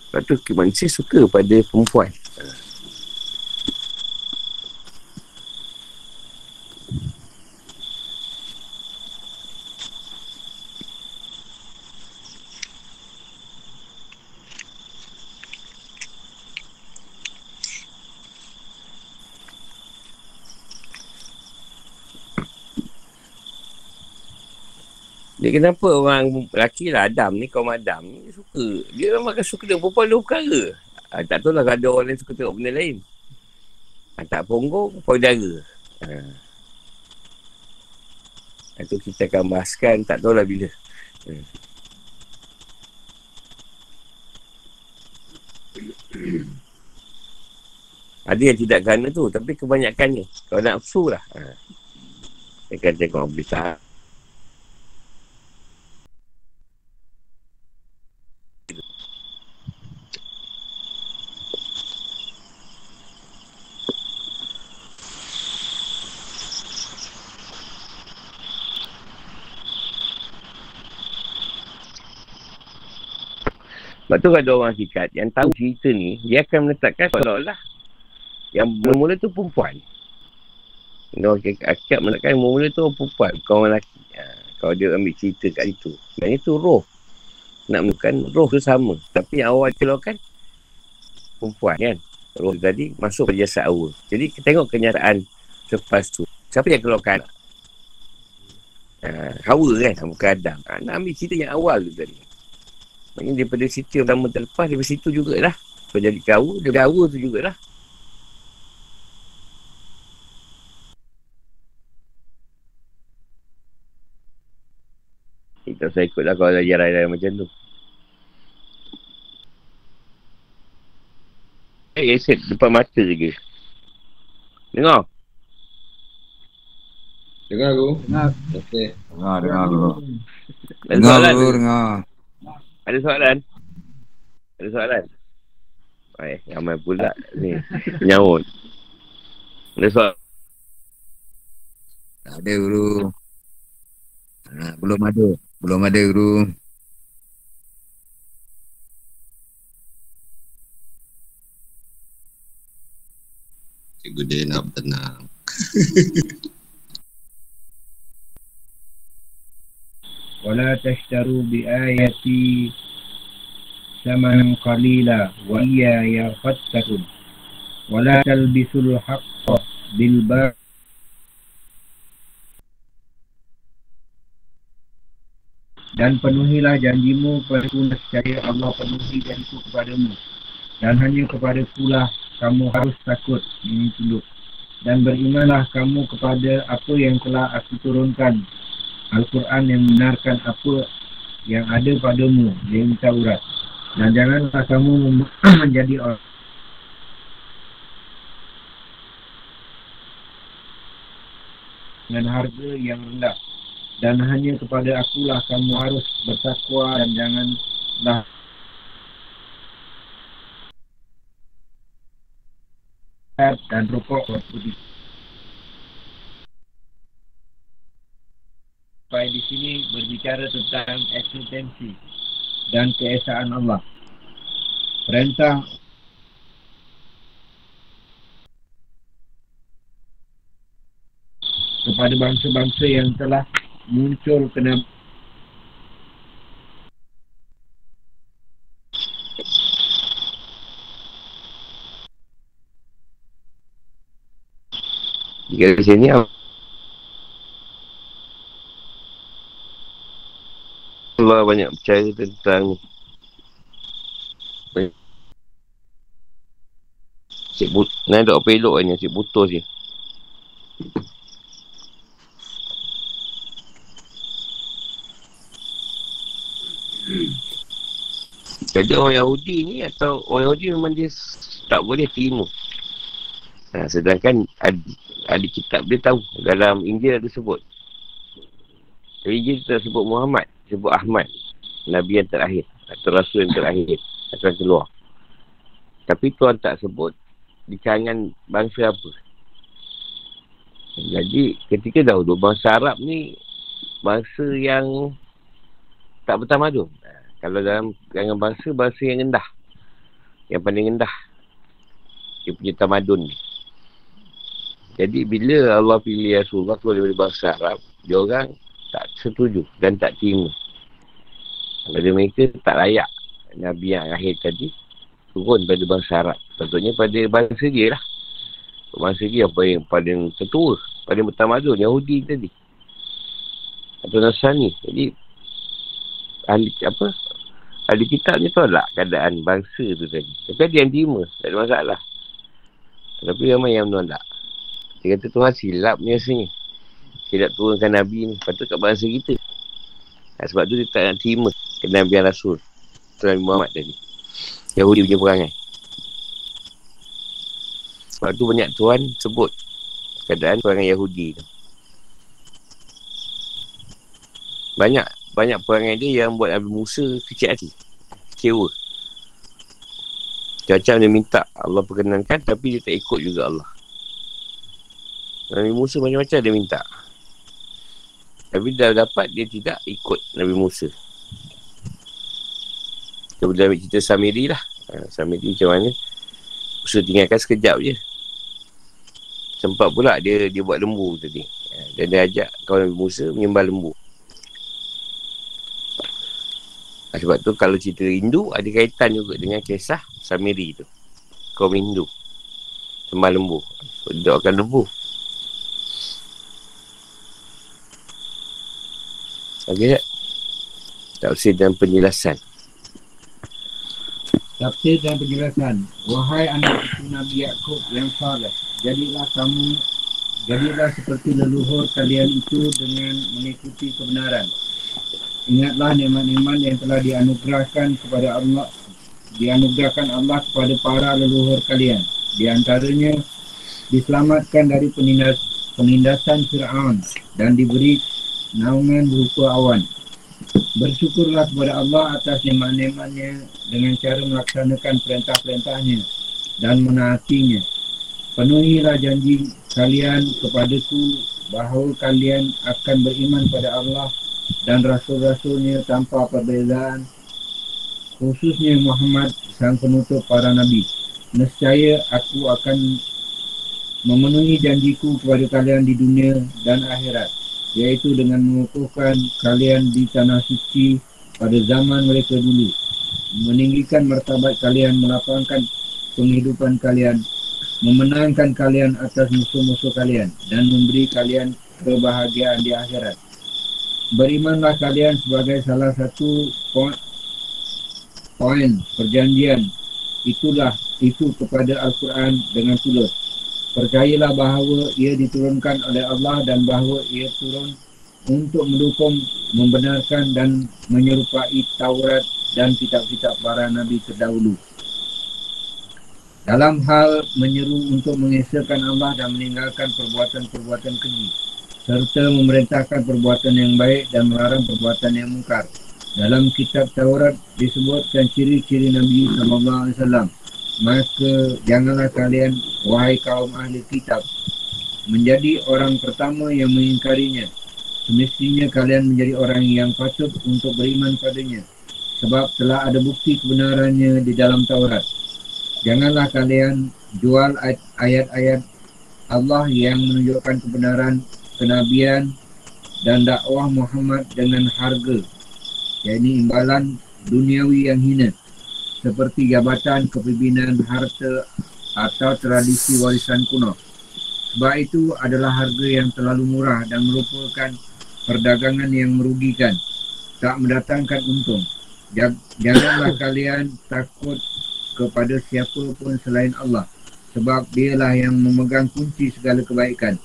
B: Sebab tu manusia suka pada perempuan. Dia kenapa orang lelaki lah Adam ni, kaum Adam ni suka. Dia memang akan suka dia perempuan dua perkara. Ha, tak tahu lah kalau ada orang lain suka tengok benda lain. Ha, tak ponggong, payudara. Ha. Itu kita akan bahaskan, tak tahulah bila. Ha. Ada yang tidak kerana tu, tapi kebanyakannya. Kalau nak nafsu lah. Ha. Dia akan tengok berita. Sebab tu ada orang hakikat yang tahu cerita ni, dia akan meletakkan seolah-olah yang mula-mula tu perempuan. Dia orang hakikat meletakkan mula-mula tu orang perempuan, bukan orang lelaki. Ha, kalau dia ambil cerita kat situ. Dan itu roh. Nak menemukan roh tu sama. Tapi yang awal keluarkan perempuan kan. Roh tadi masuk pada jasad awal. Jadi kita tengok kenyataan lepas tu. Siapa yang keluarkan? Ha, hawa kan, bukan Adam. Ha, nak ambil cerita yang awal tu tadi. Maksudnya daripada situ yang pertama terlepas, daripada situ jugalah. Kau jadi kawa, daripada kawa tu jugalah. Kita usah ikutlah kalau ada ajaran-ajaran macam tu. Eh, aset depan mata je. Dengar?
G: Dengar aku?
D: Dengar.
G: Okey.
F: Dengar, dengar dulu.
B: Ada
D: Dengar
B: soalan?
D: dulu, dengar.
B: Ada soalan? Ada soalan? Eh, ramai pula ni. Nyaut. Ada soalan?
D: Tak ada, guru. Ha, belum ada. Belum ada, guru.
C: Cikgu dia nak tenang.
H: ولا تشتروا بآياتي ثمنا قليلا وإياي فاتقون ولا تلبسوا الحق بالباطل dan penuhilah janjimu kepada nescaya Allah penuhi janjiku kepadamu dan hanya kepada kulah kamu harus takut ini tunduk dan berimanlah kamu kepada apa yang telah aku turunkan Al-Quran yang benarkan apa yang ada padamu yang Taurat dan janganlah kamu mem- <clears throat> menjadi orang dengan harga yang rendah. Dan hanya kepada akulah kamu harus bertakwa dan janganlah dan rokok putih sampai di sini berbicara tentang eksistensi dan keesaan Allah. Perintah kepada bangsa-bangsa yang telah muncul kena
B: Jika di sini Allah banyak percaya tentang Cik but, Nah, dok pelok ni, cik putus je. Jadi orang Yahudi ni atau orang Yahudi memang dia tak boleh terima. Ha, sedangkan ad, adik kitab dia tahu dalam Injil ada sebut. Dalam Injil tak sebut Muhammad, sebut Ahmad. Nabi yang terakhir atau Rasul yang terakhir akan keluar. Tapi Tuhan tak sebut di kalangan bangsa apa. Jadi ketika dahulu bangsa Arab ni bangsa yang tak bertamadun. Ha, Kalau dalam kalangan bangsa, bangsa yang rendah. Yang paling rendah. Dia punya tamadun ni. Jadi bila Allah pilih Rasulullah keluar daripada bangsa Arab, dia orang tak setuju dan tak terima. Pada mereka tak layak Nabi yang akhir tadi turun pada bangsa Arab. Tentunya pada bangsa dia lah. Bangsa dia apa yang paling tertua, paling bertamadun, Yahudi tadi. Atau Nasrani. Jadi ahli apa ahli kitab ni tolak keadaan bangsa tu tadi. Tapi ada yang terima, tak ada masalah. Tapi ramai yang menolak. Dia kata Tuhan silap ni rasanya. Silap turunkan Nabi ni. Patut kat bangsa kita. Ha, sebab tu dia tak nak terima kenabian Rasul. Tuhan Muhammad tadi. Yahudi punya perangai. Sebab tu banyak Tuhan sebut keadaan perangai Yahudi tu. Banyak banyak perangai dia yang buat Nabi Musa kecil hati. Kecewa. Macam-macam dia minta Allah perkenankan tapi dia tak ikut juga Allah. Nabi Musa macam-macam dia minta. Tapi dah dapat dia tidak ikut Nabi Musa. Kita boleh ambil cerita Samiri lah. Ha, Samiri macam mana? Musa tinggalkan sekejap je. Sempat pula dia dia buat lembu tadi. Ha, dan dia ajak kawan Nabi Musa menyembah lembu. Ha, sebab tu kalau cerita Hindu ada kaitan juga dengan kisah Samiri tu. Kaum Hindu. Sembah lembu. Doakan lembu. Okey tak? Tafsir dan penjelasan.
H: Tafsir dan penjelasan. Wahai anak Nabi Yaakob yang saleh, jadilah kamu jadilah seperti leluhur kalian itu dengan mengikuti kebenaran. Ingatlah nikmat-nikmat yang telah dianugerahkan kepada Allah dianugerahkan Allah kepada para leluhur kalian. Di antaranya diselamatkan dari penindas, penindasan Fir'aun dan diberi naungan berupa awan. Bersyukurlah kepada Allah atas nikmat-nikmatnya dengan cara melaksanakan perintah-perintahnya dan menaatinya. Penuhilah janji kalian kepadaku bahawa kalian akan beriman pada Allah dan Rasul-Rasulnya tanpa perbezaan khususnya Muhammad sang penutup para Nabi. Nescaya aku akan memenuhi janjiku kepada kalian di dunia dan akhirat iaitu dengan mengukuhkan kalian di tanah suci pada zaman mereka dulu. Meninggikan martabat kalian melapangkan penghidupan kalian memenangkan kalian atas musuh-musuh kalian dan memberi kalian kebahagiaan di akhirat. Berimanlah kalian sebagai salah satu poin, perjanjian. Itulah itu kepada Al-Quran dengan tulus Percayalah bahawa ia diturunkan oleh Allah dan bahawa ia turun untuk mendukung, membenarkan dan menyerupai Taurat dan kitab-kitab para Nabi terdahulu. Dalam hal menyeru untuk mengesahkan Allah dan meninggalkan perbuatan-perbuatan keji serta memerintahkan perbuatan yang baik dan melarang perbuatan yang mungkar. Dalam kitab Taurat disebutkan ciri-ciri Nabi SAW maka janganlah kalian wahai kaum ahli kitab menjadi orang pertama yang mengingkarinya. Semestinya kalian menjadi orang yang patut untuk beriman padanya sebab telah ada bukti kebenarannya di dalam Taurat. Janganlah kalian jual ayat-ayat Allah yang menunjukkan kebenaran kenabian dan dakwah Muhammad dengan harga yakni imbalan duniawi yang hina seperti jabatan, kepimpinan, harta atau tradisi warisan kuno. Sebab itu adalah harga yang terlalu murah dan merupakan perdagangan yang merugikan, tak mendatangkan untung. Ja- Janganlah <coughs> kalian takut kepada siapa pun selain Allah sebab dialah yang memegang kunci segala kebaikan.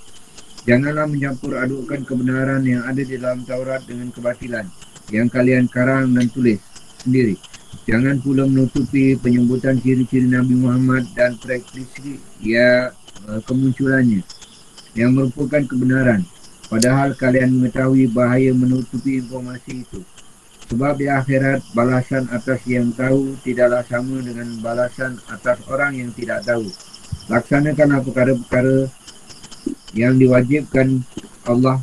H: Janganlah mencampur adukkan kebenaran yang ada di dalam Taurat dengan kebatilan yang kalian karang dan tulis sendiri. Jangan pula menutupi penyebutan ciri-ciri Nabi Muhammad dan praktisi ya uh, kemunculannya yang merupakan kebenaran. Padahal kalian mengetahui bahaya menutupi informasi itu. Sebab di akhirat balasan atas yang tahu tidaklah sama dengan balasan atas orang yang tidak tahu. Laksanakanlah perkara-perkara yang diwajibkan Allah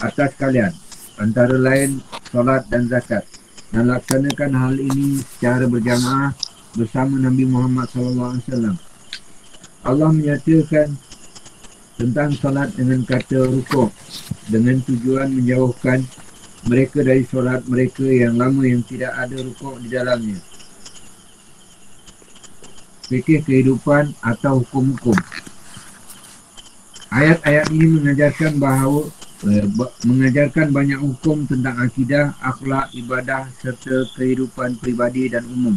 H: atas kalian. Antara lain solat dan zakat. Dan laksanakan hal ini secara berjamaah bersama Nabi Muhammad SAW. Allah menyatakan tentang solat dengan kata rukuk dengan tujuan menjauhkan mereka dari solat mereka yang lama yang tidak ada rukuk di dalamnya. Fikir kehidupan atau hukum-hukum. Ayat-ayat ini mengajarkan bahawa ba- mengajarkan banyak hukum tentang akidah, akhlak, ibadah serta kehidupan pribadi dan umum.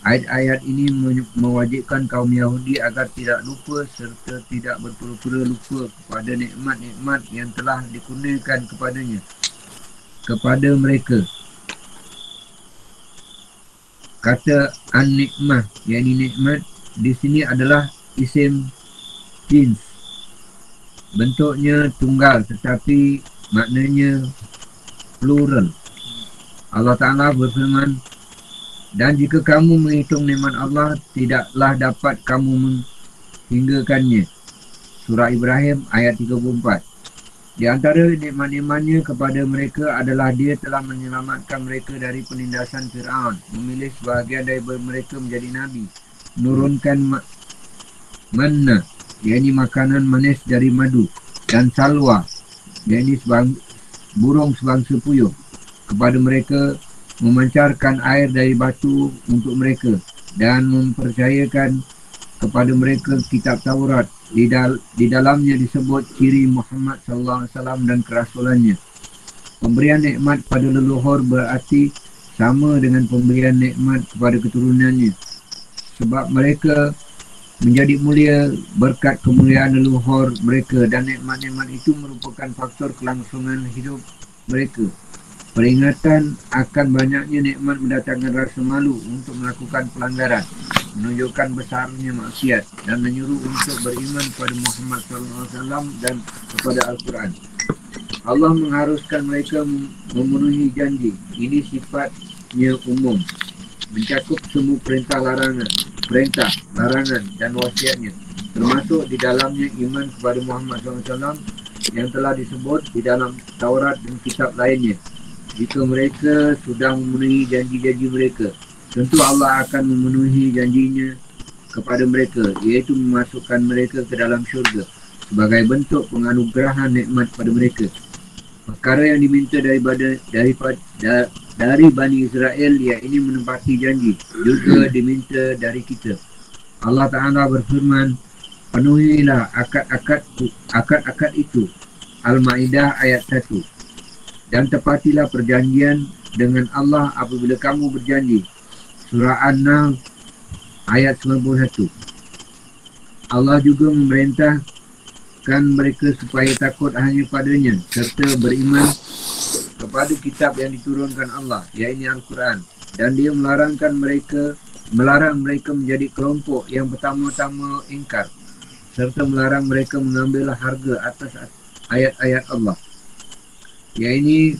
H: Ayat-ayat ini me- mewajibkan kaum Yahudi agar tidak lupa serta tidak berpura-pura lupa kepada nikmat-nikmat yang telah dikurniakan kepadanya kepada mereka. Kata an-nikmah, yakni nikmat di sini adalah isim jins. Bentuknya tunggal tetapi maknanya plural. Allah Ta'ala berfirman, dan jika kamu menghitung nikmat Allah, tidaklah dapat kamu menghinggakannya. Surah Ibrahim ayat 34. Di antara nikmat-nikmatnya kepada mereka adalah dia telah menyelamatkan mereka dari penindasan Fir'aun, memilih sebahagian daripada mereka menjadi Nabi, menurunkan ma- manna, yakni makanan manis dari madu, dan salwa, yakni sebang, burung sebangsa puyuh, kepada mereka memancarkan air dari batu untuk mereka dan mempercayakan kepada mereka kitab Taurat di, dal- di dalamnya disebut ciri Muhammad sallallahu alaihi wasallam dan kerasulannya. Pemberian nikmat pada leluhur berarti sama dengan pemberian nikmat kepada keturunannya. Sebab mereka menjadi mulia berkat kemuliaan leluhur mereka dan nikmat-nikmat itu merupakan faktor kelangsungan hidup mereka. Peringatan akan banyaknya nikmat mendatangkan rasa malu untuk melakukan pelanggaran menunjukkan besarnya maksiat dan menyuruh untuk beriman kepada Muhammad SAW dan kepada Al-Quran. Allah mengharuskan mereka mem- memenuhi janji. Ini sifatnya umum. Mencakup semua perintah larangan, perintah, larangan dan wasiatnya. Termasuk di dalamnya iman kepada Muhammad SAW yang telah disebut di dalam Taurat dan kitab lainnya. Jika mereka sudah memenuhi janji-janji mereka, tentu Allah akan memenuhi janjinya kepada mereka iaitu memasukkan mereka ke dalam syurga sebagai bentuk penganugerahan nikmat pada mereka perkara yang diminta daripada daripada da, dari Bani Israel iaitu menempati janji. Juga diminta dari kita. Allah Ta'ala berfirman penuhilah akad-akad akad-akad itu. Al-Ma'idah ayat 1 dan tepatilah perjanjian dengan Allah apabila kamu berjanji. Surah An-Nahl ayat 91. Allah juga memerintahkan mereka supaya takut hanya padanya serta beriman kepada kitab yang diturunkan Allah, iaitu Al-Quran. Dan dia melarangkan mereka melarang mereka menjadi kelompok yang pertama-tama ingkar serta melarang mereka mengambil harga atas ayat-ayat Allah. Iaitu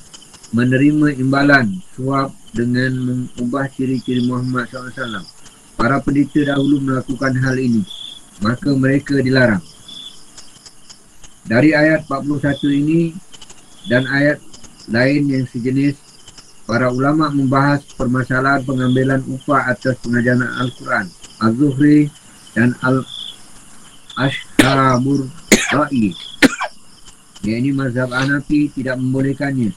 H: menerima imbalan suap dengan mengubah ciri-ciri Muhammad SAW. Para pendeta dahulu melakukan hal ini. Maka mereka dilarang. Dari ayat 41 ini dan ayat lain yang sejenis, para ulama membahas permasalahan pengambilan upah atas pengajaran Al-Quran, Az-Zuhri dan Al-Ashtabur Ra'i Yang ini mazhab Hanafi tidak membolehkannya.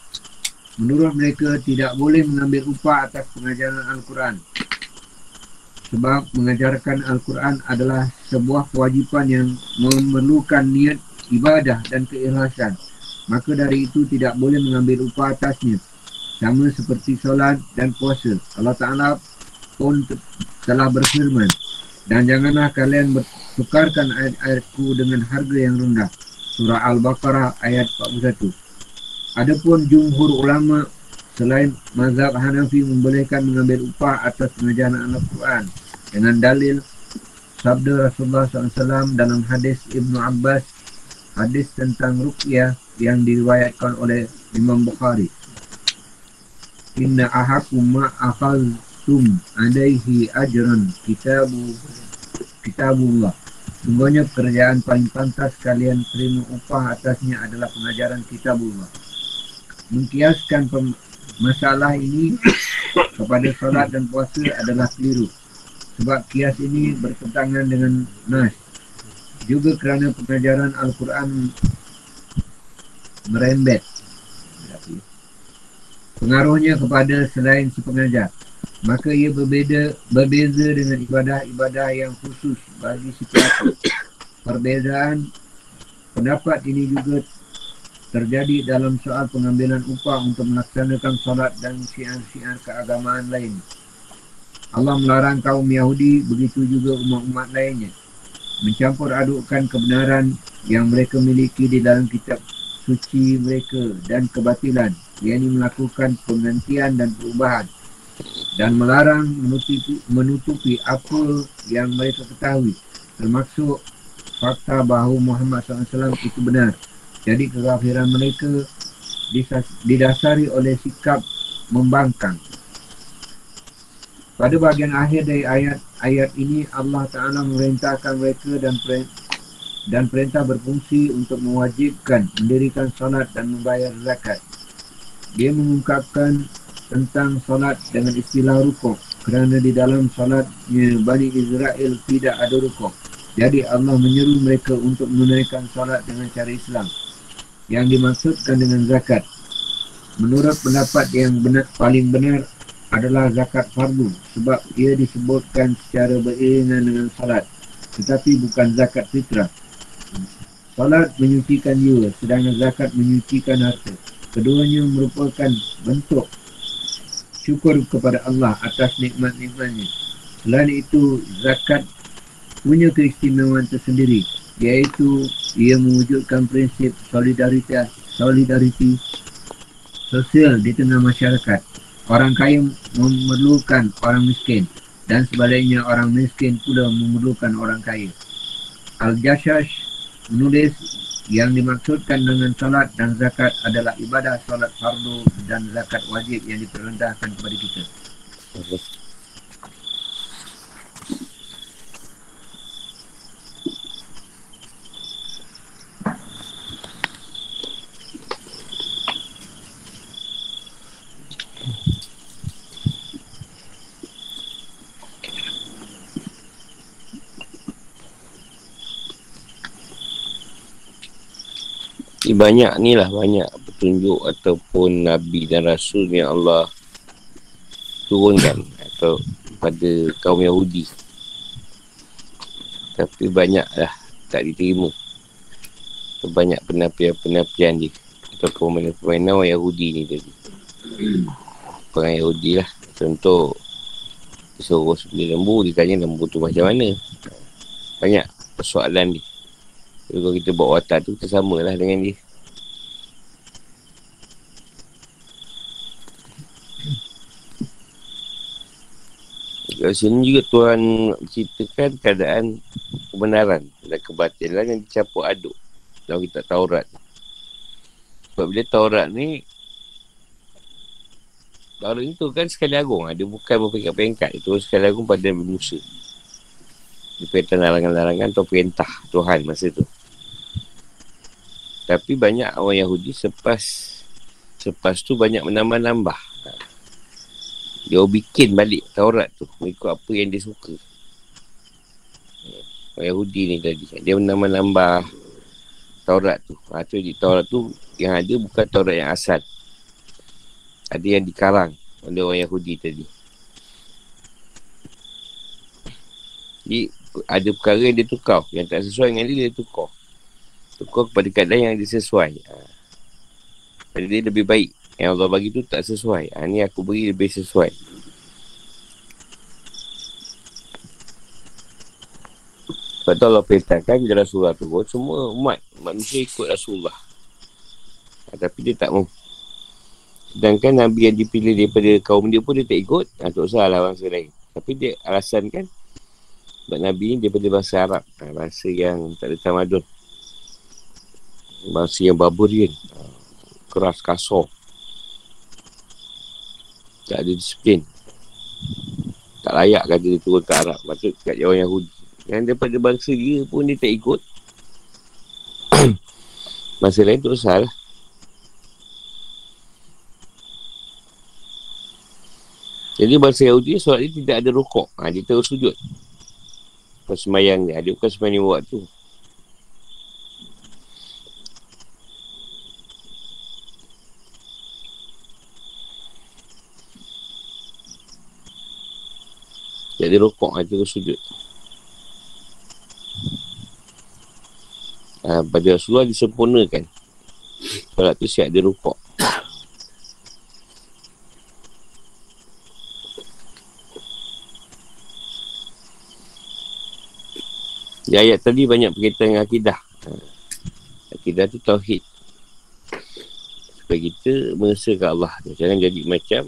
H: Menurut mereka tidak boleh mengambil upah atas pengajaran Al-Quran. Sebab mengajarkan Al-Quran adalah sebuah kewajipan yang memerlukan niat ibadah dan keikhlasan. Maka dari itu tidak boleh mengambil upah atasnya. Sama seperti solat dan puasa. Allah Ta'ala pun te- telah berfirman. Dan janganlah kalian bertukarkan ayat-ayatku dengan harga yang rendah. Surah Al-Baqarah ayat 41. Adapun jumhur ulama selain mazhab Hanafi membolehkan mengambil upah atas pengajaran Al-Quran dengan dalil sabda Rasulullah SAW dalam hadis Ibnu Abbas hadis tentang ruqyah yang diriwayatkan oleh Imam Bukhari. Inna ahakum ma akhaztum alaihi ajran kitabu kitabullah. Sungguhnya pekerjaan paling pantas kalian terima upah atasnya adalah pengajaran kitabullah. Mengkiaskan pem- masalah ini <coughs> kepada solat dan puasa adalah keliru. Sebab kias ini bertentangan dengan nas. Juga kerana pengajaran Al-Quran merembet. Pengaruhnya kepada selain si pengajar maka ia berbeza berbeza dengan ibadah-ibadah yang khusus bagi si pelaku. Perbezaan pendapat ini juga terjadi dalam soal pengambilan upah untuk melaksanakan solat dan syiar-syiar keagamaan lain. Allah melarang kaum Yahudi begitu juga umat-umat lainnya mencampur adukkan kebenaran yang mereka miliki di dalam kitab suci mereka dan kebatilan. Yakni melakukan penggantian dan perubahan dan melarang menutupi, menutupi apa yang mereka ketahui termasuk fakta bahawa Muhammad SAW itu benar. Jadi kekafiran mereka didasari oleh sikap membangkang. Pada bahagian akhir dari ayat-ayat ini Allah Ta'ala memerintahkan mereka dan dan perintah berfungsi untuk mewajibkan mendirikan solat dan membayar zakat. Dia mengungkapkan tentang solat dengan istilah rukuk kerana di dalam solatnya Bani Israel tidak ada rukuk. Jadi Allah menyeru mereka untuk menunaikan solat dengan cara Islam yang dimaksudkan dengan zakat. Menurut pendapat yang benar, paling benar adalah zakat fardu sebab ia disebutkan secara beriringan dengan salat tetapi bukan zakat fitrah. Salat menyucikan jiwa sedangkan zakat menyucikan harta. Keduanya merupakan bentuk syukur kepada Allah atas nikmat-nikmatnya. Selain itu, zakat punya keistimewaan tersendiri iaitu ia mewujudkan prinsip solidaritas solidariti sosial di tengah masyarakat Orang kaya memerlukan orang miskin dan sebaliknya orang miskin pula memerlukan orang kaya. Al-Jashash menulis yang dimaksudkan dengan salat dan zakat adalah ibadah salat fardu dan zakat wajib yang diperintahkan kepada kita.
B: Ini banyak ni lah banyak petunjuk ataupun Nabi dan Rasul yang Allah turunkan atau pada kaum Yahudi. Tapi banyak lah tak diterima. Banyak penafian-penafian dia ataupun permainan orang Yahudi ni tadi. Orang Yahudi lah. Contoh suruh sembelih lembu, dia tanya lembu tu macam mana. Banyak persoalan dia. Jadi kalau kita buat watak tu, kita samalah dengan dia. Kat sini juga Tuhan ceritakan keadaan kebenaran dan kebatilan yang dicampur aduk dalam kitab Taurat. Sebab bila Taurat ni Taurat itu kan sekali agung. Dia bukan berpengkat-pengkat. Itu sekali agung pada Musa. Dia perintah larangan-larangan atau perintah Tuhan masa tu. Tapi banyak orang Yahudi sepas Selepas tu banyak menambah-nambah Dia bikin balik Taurat tu Mengikut apa yang dia suka Orang Yahudi ni tadi Dia menambah-nambah Taurat tu. Ha, tu di Taurat tu yang ada bukan Taurat yang asal. Ada yang dikarang oleh orang Yahudi tadi. Jadi ada perkara yang dia tukar. Yang tak sesuai dengan dia, dia tukar. Tukar kepada keadaan yang dia sesuai. Ha. Jadi dia lebih baik. Yang Allah bagi tu tak sesuai. Ha, ni aku beri lebih sesuai. Sebab tu Allah perintahkan bila Rasulullah tu semua umat manusia ikut Rasulullah. Ha, tapi dia tak mau. Sedangkan Nabi yang dipilih daripada kaum dia pun dia tak ikut. Ha, tak usah lah bangsa lain. Tapi dia alasan kan sebab Nabi ni daripada bahasa Arab. Ha, bahasa yang tak ada tamadun. Bahasa yang barbarian. Ha, keras, kasar. Tak ada disiplin. Tak layak kata dia turun ke Arab. Maksud kat orang Yahudi. Yang daripada bangsa dia pun dia tak ikut. <coughs> Masa lain tu salah. Jadi bangsa Yahudi solat dia tidak ada rukuk. Ha, dia terus sujud. Pas semayang dia. Dia bukan semayang waktu. Jadi rokok itu sujud. Ha, pada Rasulullah disempurnakan. Solat tu siap dia rokok. Di ayat tadi banyak berkaitan dengan akidah. Akidah tu tauhid. Supaya kita mengesahkan Allah. Jangan jadi macam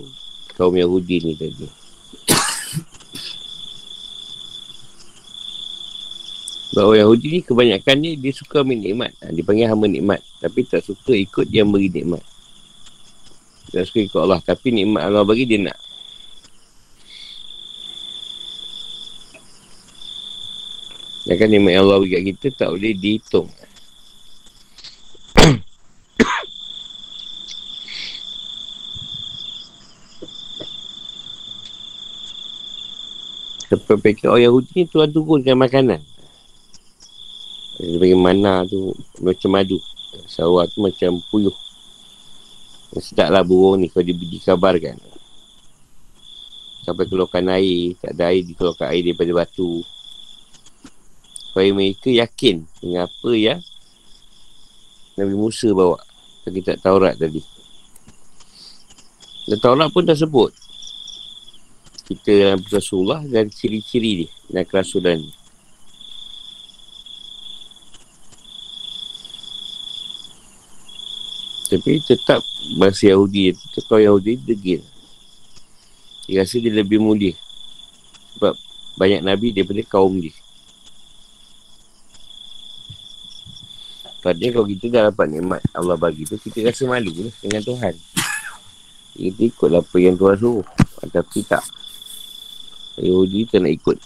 B: kaum Yahudi ni tadi. <coughs> Orang Yahudi ni kebanyakan ni dia suka ambil nikmat. Ha, dia panggil hamba nikmat. Tapi tak suka ikut dia beri nikmat. Dia suka ikut Allah. Tapi nikmat Allah bagi dia nak. Dan kan nikmat yang Allah bagi kita tak boleh dihitung. <coughs> Fikir orang Yahudi ni Tuhan turunkan makanan. Dia bagi mana tu macam madu. Sawah tu macam puyuh. Sedap lah burung ni kalau dia dikabarkan. Sampai keluarkan air. Tak ada air, dikeluarkan air daripada batu. Supaya mereka yakin dengan apa yang Nabi Musa bawa. Kita tak Taurat tadi. Dan Taurat pun dah sebut. Kita dalam Rasulullah dan ciri-ciri dia dan kerasulan ni. Tapi tetap bahasa Yahudi kau Yahudi degil. Dia rasa dia lebih mulia. Sebab banyak Nabi daripada kaum dia. Padahal kalau kita dah dapat nikmat Allah bagi tu, kita rasa malu lah dengan Tuhan. Kita ikutlah apa yang Tuhan suruh. Tapi tak. Yahudi tak nak ikut.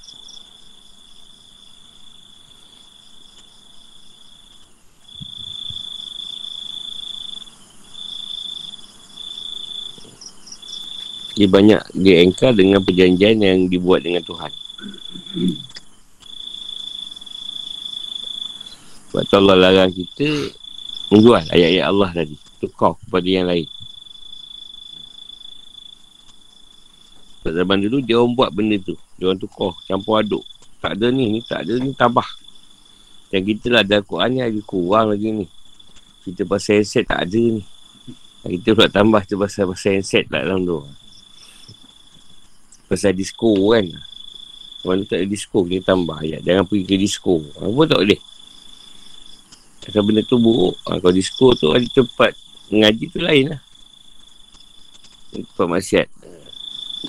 B: Dia banyak dia engkar dengan perjanjian yang dibuat dengan Tuhan. Sebab tu Allah larang kita menjual ayat-ayat Allah tadi. Tukar kepada yang lain. Sebab zaman dulu dia orang buat benda tu. Dia orang tukar, campur aduk. Tak ada ni, ni tak ada ni, tabah. Dan kita lah ada Al-Quran ni lagi kurang lagi ni. Kita pasal handset tak ada ni. Kita pula tambah tu pasal pasal handset lah dalam tu. Pasal disco kan. Mana tak ada disco, kita tambah ayat. Jangan pergi ke disco. Apa tak boleh. Kalau benda tu buruk, ha, kalau disco tu ada tempat mengaji tu lain lah. Tempat maksiat.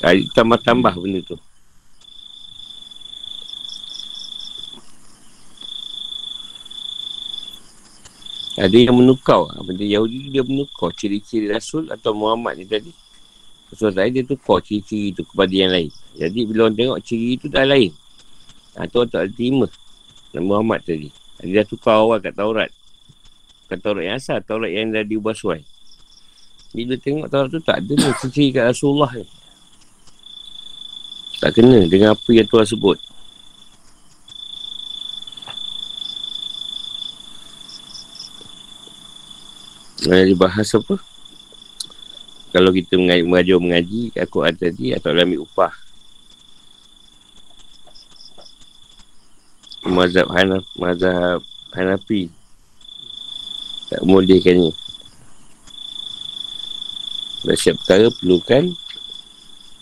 B: Kali tambah-tambah benda tu. Ada yang menukau. Ha, benda Yahudi dia menukau ciri-ciri Rasul atau Muhammad ni tadi. Rasul tadi dia tukar ciri-ciri tu kepada yang lain. Jadi bila orang tengok ciri tu dah lain. Tu orang tak ada terima. Muhammad tadi. Dia dah tukar awal kat Taurat. Bukan Taurat yang asal. Taurat yang dah diubah suai. Bila tengok Taurat tu tak ada ni. Ciri kat Rasulullah ni. Tak kena dengan apa yang Tuhan sebut. Yang dibahas apa? Kalau kita mengajar mengaji Aku ada tadi Atau ambil upah Mazhab Hanaf Mazhab Hanafi. Tak membolehkannya Dan setiap perkara perlukan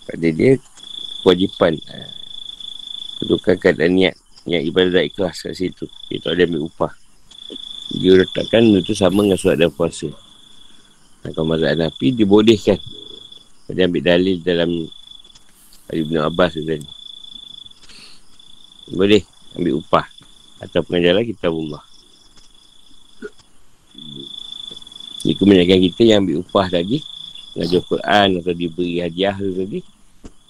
B: Pada dia Kewajipan. Perlukan keadaan niat Niat ibadah ikhlas kat situ. Dia tak boleh ambil upah. Dia letakkan itu sama dengan surat dan puasa. Ha, Kalau mazhab Hanafi dibolehkan Dia ambil dalil dalam Ibn Abbas tu tadi. Boleh ambil upah atau pengajaran kita Allah. Ini kebanyakan kita yang ambil upah tadi, mengajar Quran atau diberi hadiah tadi,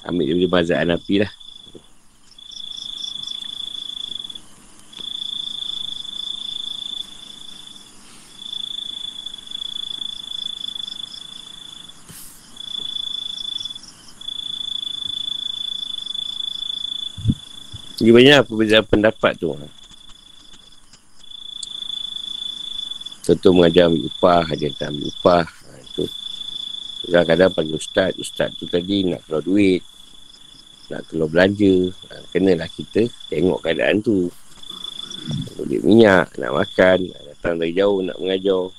B: ambil daripada mazhab Hanafi lah. Jadi banyak perbezaan pendapat tu. Contoh mengajar ambil upah, dia tak ambil upah. Ha, itu. Kadang-kadang panggil ustaz, ustaz tu tadi nak keluar duit. Nak keluar belanja. Ha, kenalah kita tengok keadaan tu. Boleh minyak, nak makan, datang dari jauh, nak mengajar.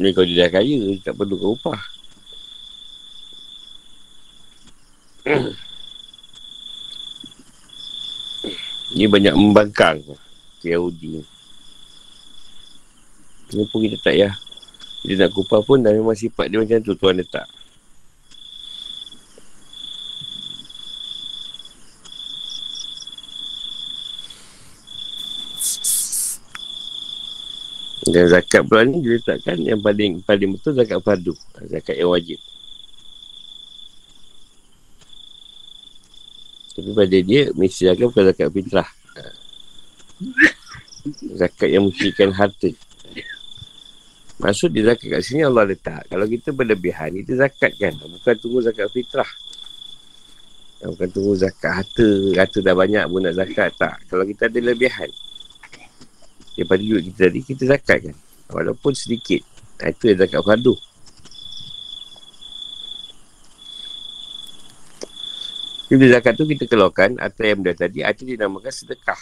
B: Ni kalau dia dah kaya, tak perlu ke upah. <coughs> Dia banyak membangkang Yahudi Ini pun kita tak ya Dia nak kupah pun dah memang sifat dia macam tu Tuan letak Dan zakat pula ni dia letakkan yang paling paling betul zakat fardu. Zakat yang wajib. Tapi pada dia mesti zakat bukan zakat fitrah. Zakat yang mestikan harta. Maksud dia zakat kat sini Allah letak. Kalau kita berlebihan, kita zakat kan. Bukan tunggu zakat fitrah. Bukan tunggu zakat harta. Harta dah banyak pun nak zakat. Tak. Kalau kita ada lebihan. Daripada duit kita tadi, kita zakat kan. Walaupun sedikit. Itu yang zakat fardu. Bila zakat tu kita keluarkan atau yang benda tadi, itu dinamakan sedekah.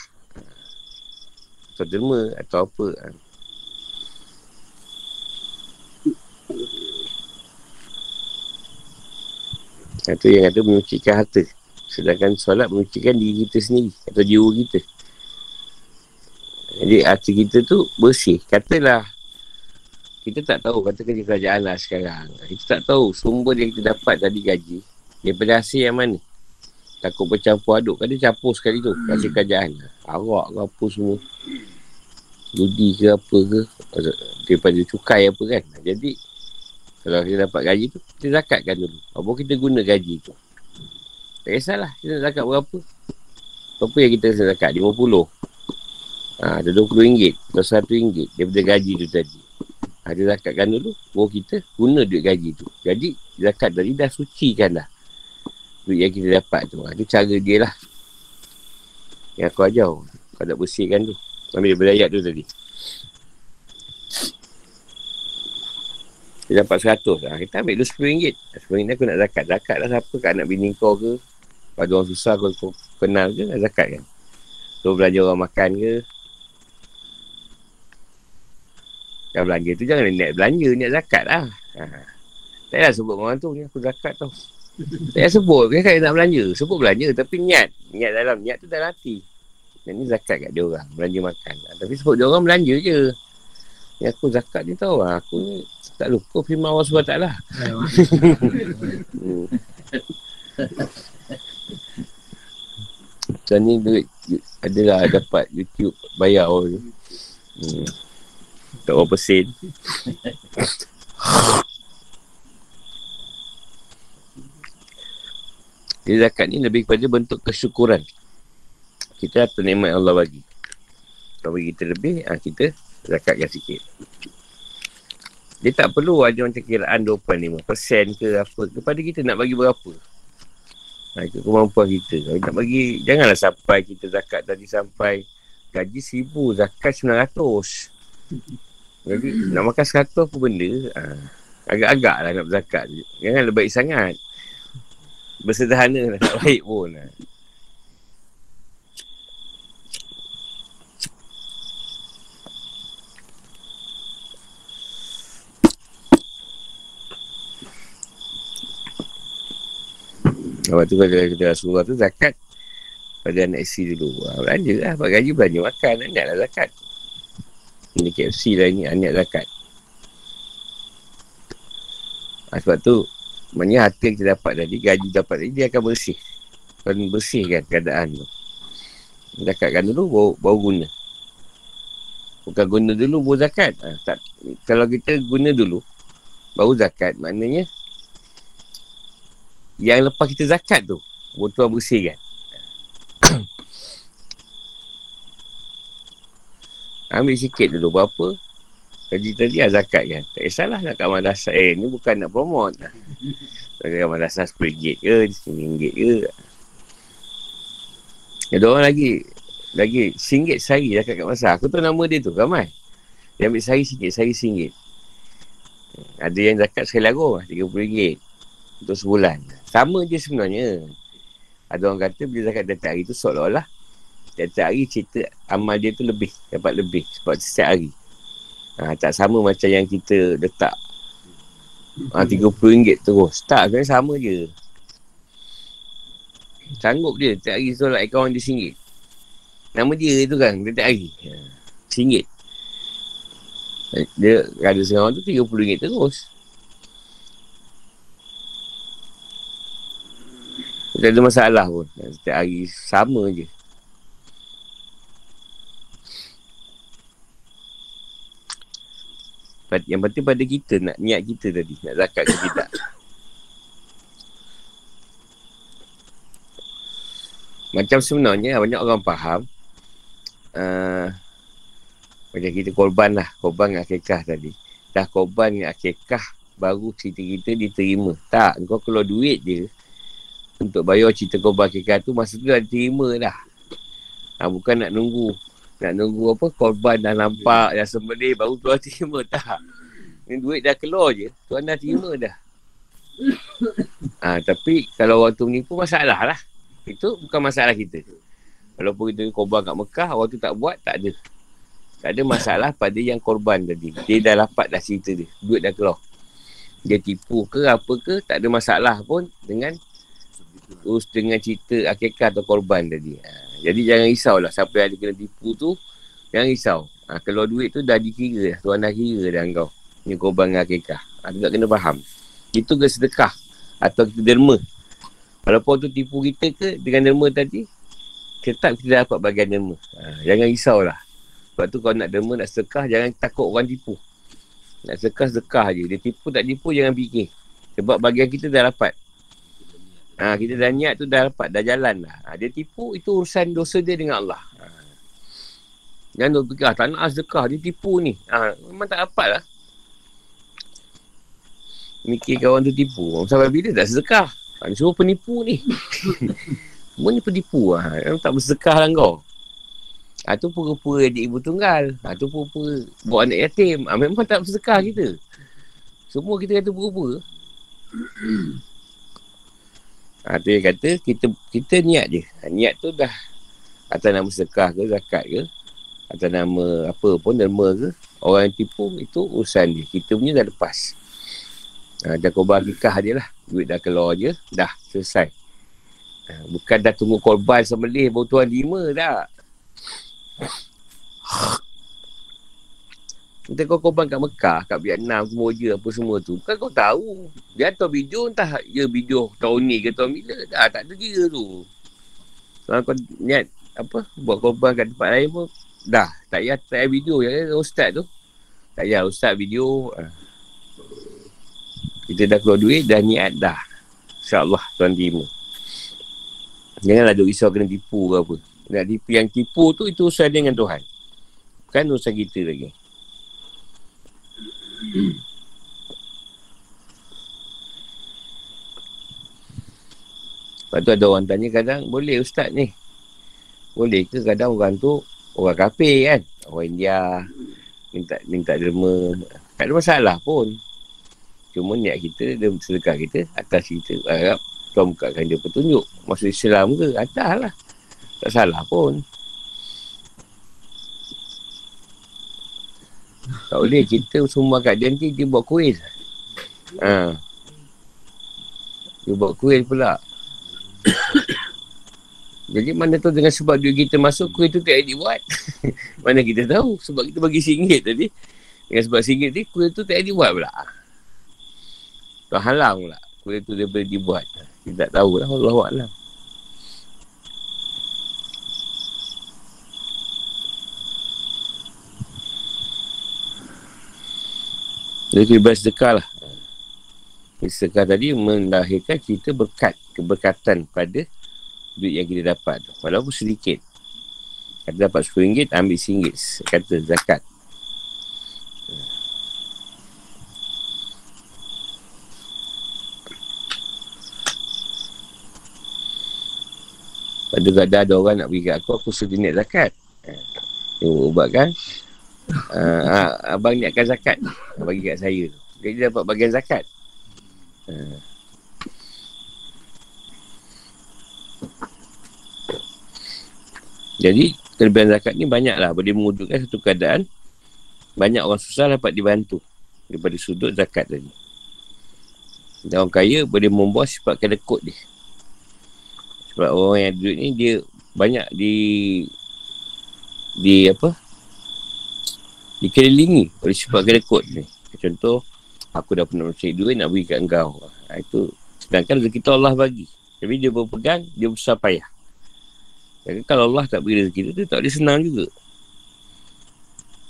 B: Atau derma atau apa. Itu yang kata menyucikan harta. Sedangkan solat menyucikan diri kita sendiri atau jiwa kita. Jadi hati kita tu bersih. Katalah kita tak tahu kata kerja kerajaan lah sekarang. Kita tak tahu sumber yang kita dapat tadi gaji daripada hasil yang mana. Takut bercampur aduk. Kan dia campur sekali tu hasil kerajaan. Arak ke apa semua. Judi ke apa ke. Daripada cukai apa kan. Jadi kalau kita dapat gaji tu, kita zakatkan dulu. Apa kita guna gaji tu. Tak kisahlah kita nak zakat berapa. Berapa yang kita zakat? RM50. Ha, ada RM20. Ada RM100 daripada gaji tu tadi. Ha, dia zakatkan dulu. Baru kita guna duit gaji tu. Jadi zakat tadi dah sucikan dah. Duit yang kita dapat tu. Ha, tu cara dia lah. Yang aku ajar. Kau nak bersihkan tu. Ambil daripada ayat tu tadi. Dia dapat seratus lah. Kita ambil dulu RM10. RM10 aku nak zakat. Zakat lah siapa kat anak bini kau ke. Pada orang susah kau, kau kenal ke nak zakat kan. So belanja orang makan ke. Kalau belanja tu jangan niat belanja. Niat zakat lah. Ha. Tak payah sebut orang tu. Ni aku zakat tau. Tak sebut. Kan kan nak belanja. Sebut belanja tapi niat. Niat dalam. Niat tu dalam hati. Dan ni zakat kat dia orang. Belanja makan. Tapi sebut dia orang belanja je. Ni aku zakat ni tau. Aku ni tak lupa firman Allah SWT lah. Macam ni duit adalah dapat YouTube bayar orang hmm. Tak berapa sen. Jadi zakat ni lebih kepada bentuk kesyukuran. Kita atas nikmat Allah bagi. Kalau bagi kita lebih, ha, kita zakatkan sikit. Dia tak perlu ada macam kiraan 25% ke apa. Kepada kita nak bagi berapa. Ha, ikut kemampuan kita. Kalau nak bagi, janganlah sampai kita zakat tadi sampai gaji seribu, zakat sembilan ratus. Jadi nak makan seratus apa benda, ha, agak-agak lah nak berzakat. Jangan lebih sangat. Bersederhana lah, tak baik pun. Ha. Lepas tu kalau kita Rasulullah tu zakat pada anak isteri dulu. Ha, belanja lah. Buat gaji belanja makan. Anak lah zakat. Ini KFC lah ini. Anak zakat. Ha, sebab tu maknanya harta yang kita dapat tadi, gaji dapat tadi, dia akan bersih. Akan bersihkan keadaan tu. Zakatkan dulu, baru, baru guna. Bukan guna dulu, baru zakat. Ha, tak, kalau kita guna dulu, baru zakat, maknanya yang lepas kita zakat tu Botol bersih kan <coughs> Ambil sikit dulu berapa Gaji tadi lah zakat kan. Tak kisahlah nak kat madrasah Eh ni bukan nak promote Kat madrasah RM10 ke RM10 ke. Ada orang lagi Lagi RM1 sehari zakat kat madrasah Aku tahu nama dia tu ramai. Dia ambil sehari sikit sehari RM1 Ada yang zakat sekali lagu RM30 Untuk sebulan. Sama je sebenarnya. Ada orang kata bila zakat tiap hari tu seolah-olah tiap hari cerita amal dia tu lebih. Dapat lebih. Sebab setiap hari. Ha, tak sama macam yang kita letak ha, RM30 terus. Tak, sebenarnya sama je. Sanggup dia tiap hari solat akaun dia RM1. Nama dia tu kan, tiap hari. RM1. Dia ada seorang tu RM30 terus. Tak ada masalah pun. Setiap hari sama je. Yang penting pada kita nak niat kita tadi. Nak zakat ke tidak. Macam sebenarnya banyak orang faham. Uh, macam kita korban lah. Korban dengan akikah tadi. Dah korban dengan akikah. Baru cerita kita diterima. Tak. Kau keluar duit je untuk bayar cerita korban akikah tu masa tu dah diterima dah. Ha, bukan nak nunggu. Nak nunggu apa korban dah nampak dah sembelih baru tuan terima <laughs> tak. Ni duit dah keluar je. Tuan dah terima dah. Ha, <coughs> tapi kalau orang tu menipu masalah lah. Itu bukan masalah kita. Walaupun kita korban kat Mekah, orang tu tak buat, tak ada. Tak ada masalah <coughs> pada yang korban tadi. Dia dah dapat dah cerita dia. Duit dah keluar. Dia tipu ke apa ke, tak ada masalah pun dengan Terus dengan cerita akikah atau korban tadi. Ha, jadi jangan risau lah. Siapa yang ada kena tipu tu, jangan risau. Ha, keluar duit tu dah dikira. Tuan dah kira dah kau. Ini korban dengan akikah. Ha, tu tak kena faham. Itu ke sedekah. Atau kita derma. Walaupun tu tipu kita ke dengan derma tadi, tetap kita dapat bagian derma. Ha, jangan risau lah. Sebab tu kalau nak derma, nak sedekah, jangan takut orang tipu. Nak sedekah, sedekah je. Dia tipu tak tipu, jangan fikir. Sebab bagian kita dah dapat. Ha, kita dah niat tu dah dapat, dah jalan lah. Ha, dia tipu, itu urusan dosa dia dengan Allah. Ha. Jangan tu fikir, tak nak sedekah, dia tipu ni. Ha, memang tak dapat lah. Mikir kawan tu tipu. Sampai bila tak sedekah? Ha, ni semua penipu ni. <laughs> semua ni penipu lah. Ha. Tak bersedekah lah kau. Ha, tu pura-pura adik ibu tunggal. Ha, tu pura-pura buat anak yatim. Ha, memang tak bersedekah kita. Semua kita kata pura-pura. Ha, tu yang kata kita kita niat je. Ha, niat tu dah atas nama sedekah ke, zakat ke, atas nama apa pun, derma ke, orang yang tipu itu urusan dia. Kita punya dah lepas. Ha, dah korban akikah dia lah. Duit dah keluar je, dah selesai. Ha, bukan dah tunggu korban sembelih baru tuan lima dah. Kita kau korban kat Mekah, kat Vietnam, Kemboja, apa semua tu. Bukan kau tahu. Dia hantar video entah ya video tahun ni ke tahun bila. Dah tak ada kira tu. Kalau kau niat apa, buat korban kat tempat lain pun, dah. Tak payah, tak payah video ya ustaz tu. Tak payah ustaz video. Ah. Kita dah keluar duit, dah niat dah. InsyaAllah tuan terima. Janganlah duk risau kena tipu ke apa. Nak tipu, yang tipu tu, itu usaha dengan Tuhan. Bukan usaha kita lagi. Lepas tu ada orang tanya kadang, boleh ustaz ni? Boleh ke kadang orang tu orang kafir kan? Orang India minta minta derma. Tak ada masalah pun. Cuma niat kita, dia sedekah kita atas kita. Harap Tuhan bukakan dia petunjuk. Masuk Islam ke? Atas lah. Tak salah pun. Tak boleh. Kita semua kat dia nanti dia buat kuih. Ha. Dia buat kuih pula. <coughs> Jadi mana tu dengan sebab duit kita masuk kuih tu tak edit buat. <laughs> mana kita tahu. Sebab kita bagi singgit tadi. Dengan sebab singgit ni kuih tu tak edit buat pula. Tu halang pula. Kuih tu boleh dibuat. Kita tak tahu lah. Allah Alam. Jadi bebas sedekah lah. Sedekah tadi melahirkan kita berkat, keberkatan pada duit yang kita dapat. Walaupun sedikit. Kata dapat RM10, ambil RM1. Kata zakat. Pada kadang ada orang nak bagi kat aku, aku suruh niat zakat. Dia ubat kan. Uh, abang niatkan zakat. Bagi kat saya. Jadi dapat bagian zakat. Uh. Jadi kelebihan zakat ni banyak lah boleh mewujudkan satu keadaan banyak orang susah dapat dibantu daripada sudut zakat tadi. Dan orang kaya boleh membuat sifat kedekut dia. Sebab orang yang duit ni dia banyak di di apa dikelilingi oleh sifat kedekut ni. Contoh aku dah pernah mencari duit nak bagi kat engkau. Ha, itu sedangkan rezeki kita Allah bagi. Tapi dia berpegang, dia besar payah. Jadi kalau Allah tak beri rezeki tu, tak boleh senang juga.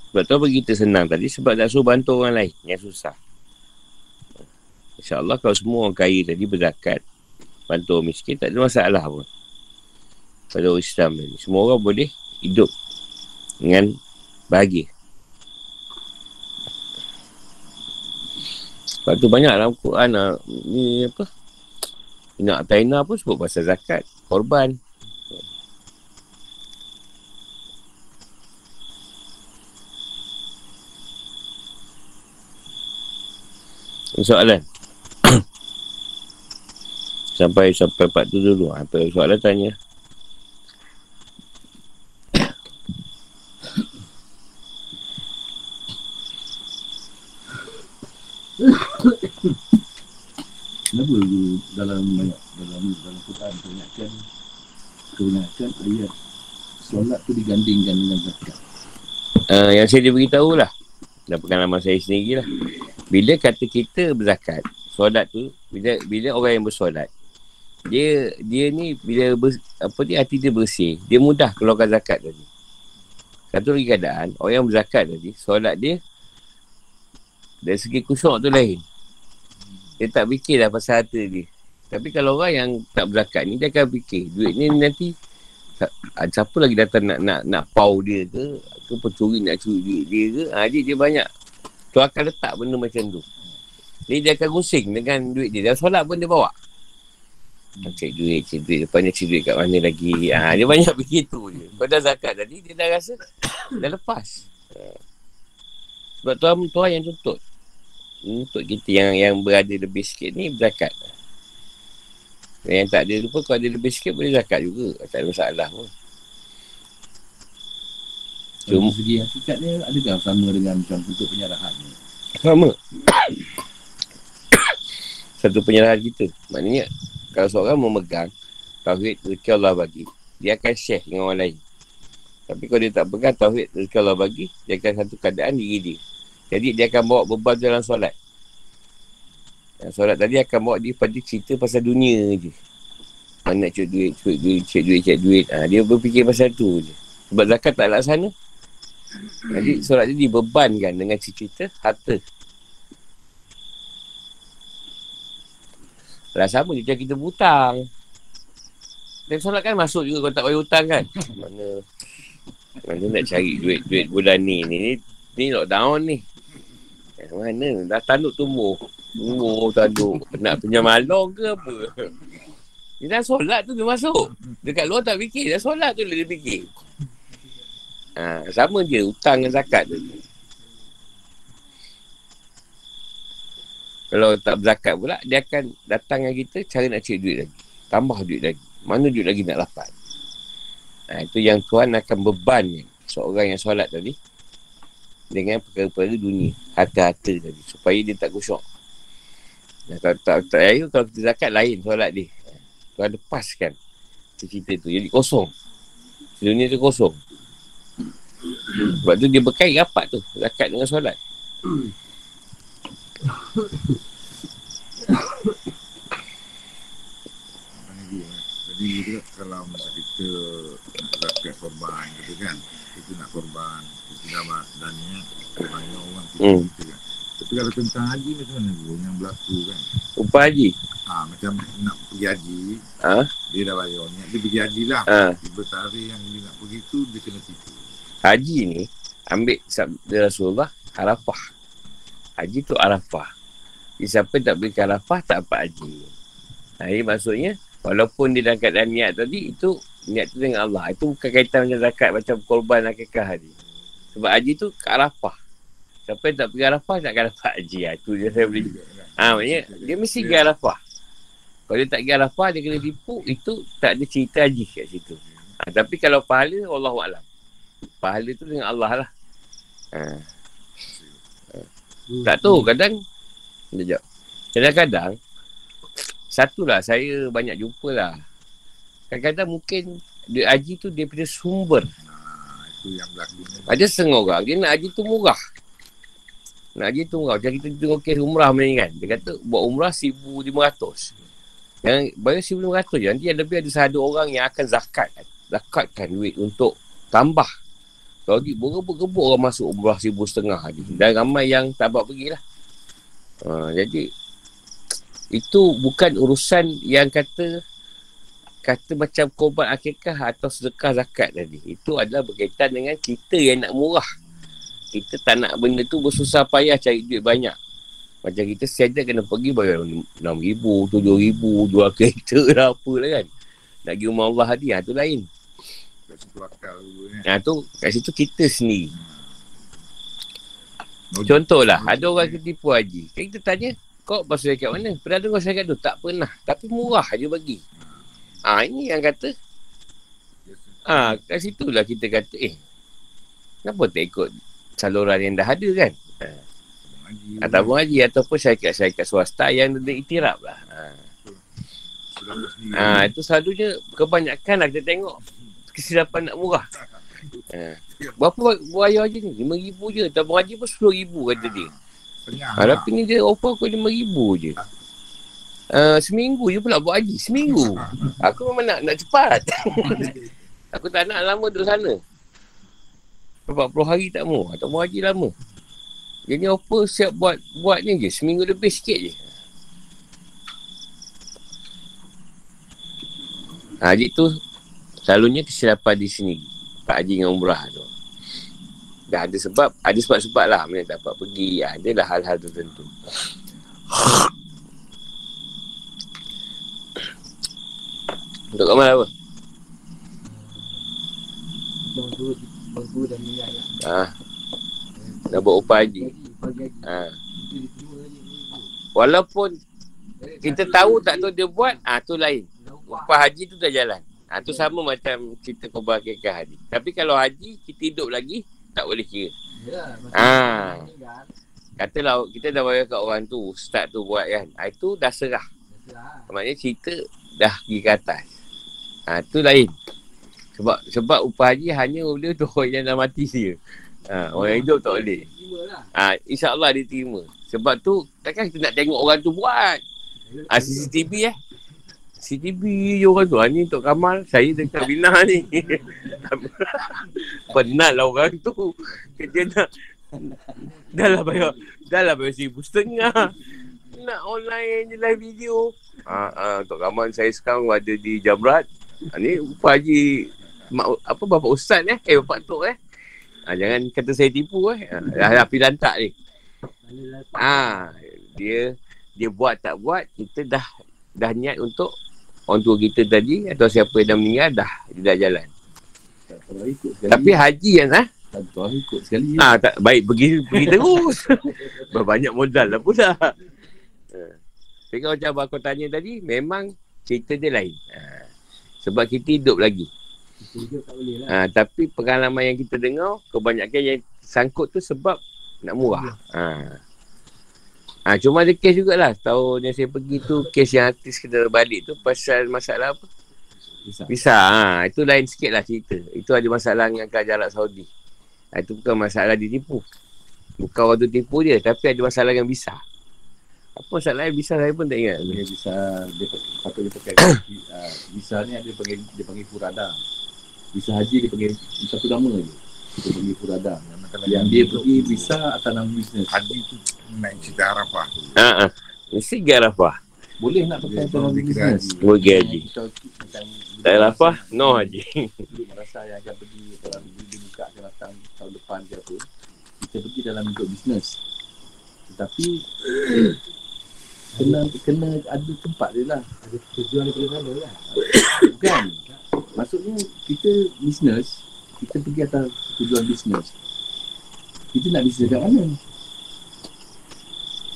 B: Sebab tu bagi kita senang tadi, sebab tak suruh bantu orang lain yang susah. InsyaAllah kalau semua orang kaya tadi berzakat, bantu orang miskin, tak ada masalah pun. Pada orang Islam tadi. Semua orang boleh hidup dengan bahagia. Sebab tu banyak dalam Quran lah, ni apa, nak taina pun sebut pasal zakat, korban. soalan. <coughs> Sampai sampai part tu dulu. Apa soalan tanya
F: Kenapa you dalam banyak dalam dalam Quran kebanyakan kebanyakan ayat? Solat tu digandingkan dengan zakat.
B: uh, yang saya dia beritahu lah dan pengalaman saya sendiri lah bila kata kita berzakat solat tu bila bila orang yang bersolat dia dia ni bila ber, apa ni hati dia bersih dia mudah keluarkan zakat tadi. Satu lagi keadaan orang yang berzakat tadi solat dia dari segi kusyuk tu lain dia tak fikir dah pasal harta dia. Tapi kalau orang yang tak berzakat ni, dia akan fikir. Duit ni nanti, siapa lagi datang nak nak nak pau dia ke, ke pencuri nak curi duit dia ke, ha, dia, dia banyak. Tu akan letak benda macam tu. Jadi dia akan gusing dengan duit dia. Dan solat pun dia bawa. Cek duit, cek duit. Lepas ni cek duit kat mana lagi. Ha, dia banyak fikir tu je. Pada zakat tadi, dia dah rasa <coughs> dah lepas. Ha. Sebab tuan, tuan yang tuntut untuk kita yang yang berada lebih sikit ni berzakat. Yang tak ada lupa kalau ada lebih sikit boleh zakat juga. Tak ada masalah pun.
F: Cuma segi hakikat dia adakah sama dengan macam bentuk penyerahan ni?
B: Sama. <coughs> Satu penyerahan kita. Maknanya kalau seorang memegang tauhid rezeki Allah bagi, dia akan share dengan orang lain. Tapi kalau dia tak pegang tauhid rezeki Allah bagi, dia akan satu keadaan diri dia. Jadi dia akan bawa beban dalam solat. Yang solat tadi akan bawa dia pada cerita pasal dunia je. Mana nak cek duit, cek duit, cek duit, cek duit. Ha, dia berfikir pasal tu je. Sebab zakat tak laksana. Jadi solat dia dibebankan dengan cerita harta. Lah sama dia kita butang. Dan solat kan masuk juga kalau tak bayar hutang kan. Mana mana nak cari duit duit bulan ni ni ni, ni lockdown ni. Eh, mana? Dah tanduk tumbuh. Tumbuh tanduk. Nak punya malong ke apa? Dia dah solat tu dia masuk. Dekat luar tak fikir. Dah solat tu dia fikir. Ha, sama je hutang dengan zakat tu. Kalau tak berzakat pula, dia akan datang dengan kita cara nak cari duit lagi. Tambah duit lagi. Mana duit lagi nak dapat. Ha, itu yang Tuhan akan beban seorang yang solat tadi dengan perkara-perkara dunia. Harta-harta tadi. Supaya dia tak kusyuk. Dan tak, tak, tak, kalau kita zakat lain solat dia. Tuhan lepaskan cerita tu. Jadi kosong. Dunia tu kosong. Sebab tu dia berkait rapat tu. Zakat dengan solat.
G: Jadi kalau masa kita zakat korban gitu kan. Kita nak korban, buat dan ni banyak orang kita,
B: Hmm.
G: kita kan. Tapi kalau tentang haji macam mana tu yang berlaku kan.
B: Upah haji.
G: Ha, macam nak pergi haji,
B: Ha?
G: dia dah bayar niat dia pergi haji lah.
B: Ha.
G: Tiba tarikh yang dia nak pergi tu dia kena tipu.
B: Haji ni ambil sabda Rasulullah Arafah. Haji tu Arafah. Jadi siapa tak ke Arafah tak dapat haji. Ha, ini maksudnya walaupun dia dah keadaan niat tadi itu niat tu dengan Allah. Itu bukan kaitan macam zakat macam korban akikah tadi. Sebab haji tu ke Arafah. Siapa yang tak pergi Arafah tak akan dapat haji. Ha, itu je saya boleh. Ha, maknanya dia mesti pergi Arafah. Kalau dia tak pergi Arafah dia kena tipu itu tak ada cerita haji kat situ. Ha, tapi kalau pahala Allah Alam. Pahala tu dengan Allah lah. Ha. Ha. Tak tahu kadang Sekejap. Kadang-kadang Satulah saya banyak jumpa lah. Kadang-kadang mungkin duit haji tu dia punya sumber.
G: Itu yang berlaku.
B: Ada setengah orang dia nak haji tu murah. Nak haji tu murah. Macam kita tengok kes umrah ni kan. Dia kata buat umrah RM1,500. Yang bayar RM1,500 je. Nanti ada lebih ada satu orang yang akan zakat. Zakatkan duit untuk tambah. Kalau dia berebut-gebut orang masuk umrah RM1,500 haji. Dan ramai yang tak dapat pergi lah. Ha, jadi itu bukan urusan yang kata kata macam korban akikah atau sedekah zakat tadi. Itu adalah berkaitan dengan kita yang nak murah. Kita tak nak benda tu bersusah payah cari duit banyak. Macam kita siada kena pergi bayar RM6,000, RM7,000, jual kereta lah apa lah kan. Nak pergi rumah Allah hadi, ha, tu lain.
G: Kan.
B: Ha, tu kat situ kita sendiri. Contohlah, ada orang ketipu haji. Kan kita tanya, kau pasal kat mana? Pernah dengar syarikat tu? Tak pernah. Tapi murah je bagi. Ah ini yang kata, ah kat situ lah kita kata, eh, kenapa tak ikut saluran yang dah ada kan?
G: Haji.
B: Ataupun haji ataupun syarikat-syarikat swasta yang ada iktiraf lah. Ah.
G: Sendiri.
B: Ah, itu selalunya kebanyakan lah kita tengok kesilapan nak murah. Ah. Berapa bayar haji ni? RM5,000 je. Tabung haji pun RM10,000 kata dia. Ha, tapi ni dia offer aku RM5,000 je. Uh, seminggu je pula buat haji. Seminggu. <laughs> Aku memang nak nak cepat. <laughs> aku tak nak lama duduk sana. 40 hari tak mau. Tak mau haji lama. Ni offer siap buat buat ni je. Seminggu lebih sikit je. Ha, haji tu selalunya kesilapan di sini. Pak Haji dengan umrah tu. Dah ada sebab, ada sebab-sebab lah mana tak dapat pergi. Adalah hal-hal tertentu. Untuk kamu apa? Ha. Dah buat upah haji. Ha. Walaupun kita tahu tak tahu dia buat, ah ha, tu lain. Upah haji tu dah jalan. Ha, tu sama macam kita kekah haji. Tapi kalau haji, kita hidup lagi, tak boleh kira. Ah. Katalah kita dah bayar kat orang tu, start tu buat kan. Ha, itu dah serah. Maknanya cerita dah pergi ke atas. Ha, tu lain. Sebab sebab upah haji hanya boleh untuk orang <laughs> yang dah mati dia. Ha, orang yang hidup tak boleh. Ha, InsyaAllah dia terima. Sebab tu, takkan kita nak tengok orang tu buat. Ha, CCTV eh. CCTV je orang tu. Ha, ni untuk Kamal, saya dekat Bina <laughs> ni. <laughs> Penat lah orang tu. Kerja nak Dah lah bayar Dah lah bayar seribu setengah Nak online je live video Ah, ah, Untuk Kamal saya sekarang ada di Jamrat ha, Ni upah haji mak, Apa bapak ustaz eh Eh bapak tok eh ha, Jangan kata saya tipu eh ha, Dah api lantak ni Ah, Dia Dia buat tak buat Kita dah Dah niat untuk orang tua kita tadi atau siapa yang dah meninggal dah dia dah jalan. Tapi haji yang ah
F: Kalau ikut sekali.
B: ah tak baik pergi pergi terus. <laughs> Berbanyak modal lah pula. Ah. Tapi kalau macam abang kau tanya tadi memang cerita dia lain. Ah. Sebab kita hidup lagi.
F: Kita hidup tak boleh lah.
B: Ah, tapi pengalaman yang kita dengar kebanyakan yang sangkut tu sebab nak murah. Ah. Ah, cuma ada kes jugalah. Tahun yang saya pergi tu, kes yang artis kena balik tu pasal masalah apa?
F: Bisa.
B: Ha, itu lain sikit lah cerita. Itu ada masalah dengan kerajaan Arab Saudi. Ha, itu bukan masalah ditipu. Bukan orang tu tipu dia. Tapi ada masalah dengan visa. Apa masalah yang visa saya pun tak ingat.
F: Dia bisa dia pa- patut dia pakai uh, visa ni ada panggil dia panggil furada. Visa haji dia panggil satu nama je. Dia panggil furada. Yang dia pergi visa atas nama bisnes.
G: Haji tu naik cerita Arafah tu.
B: Ha, ha. Mesti garafah.
F: Boleh nak pakai atas nama
G: Dia
F: bisnes.
B: Pergi haji. Tak garafah, no haji.
F: Duduk merasa yang akan pergi dalam dia buka akan datang tahun depan ke apa. Kita pergi dalam bentuk bisnes. Tetapi kena kena ada tempat dia lah. Ada tujuan daripada sana lah. Bukan. <coughs> Maksudnya kita bisnes, kita pergi atas tujuan bisnes. Kita nak bisnes kat mana?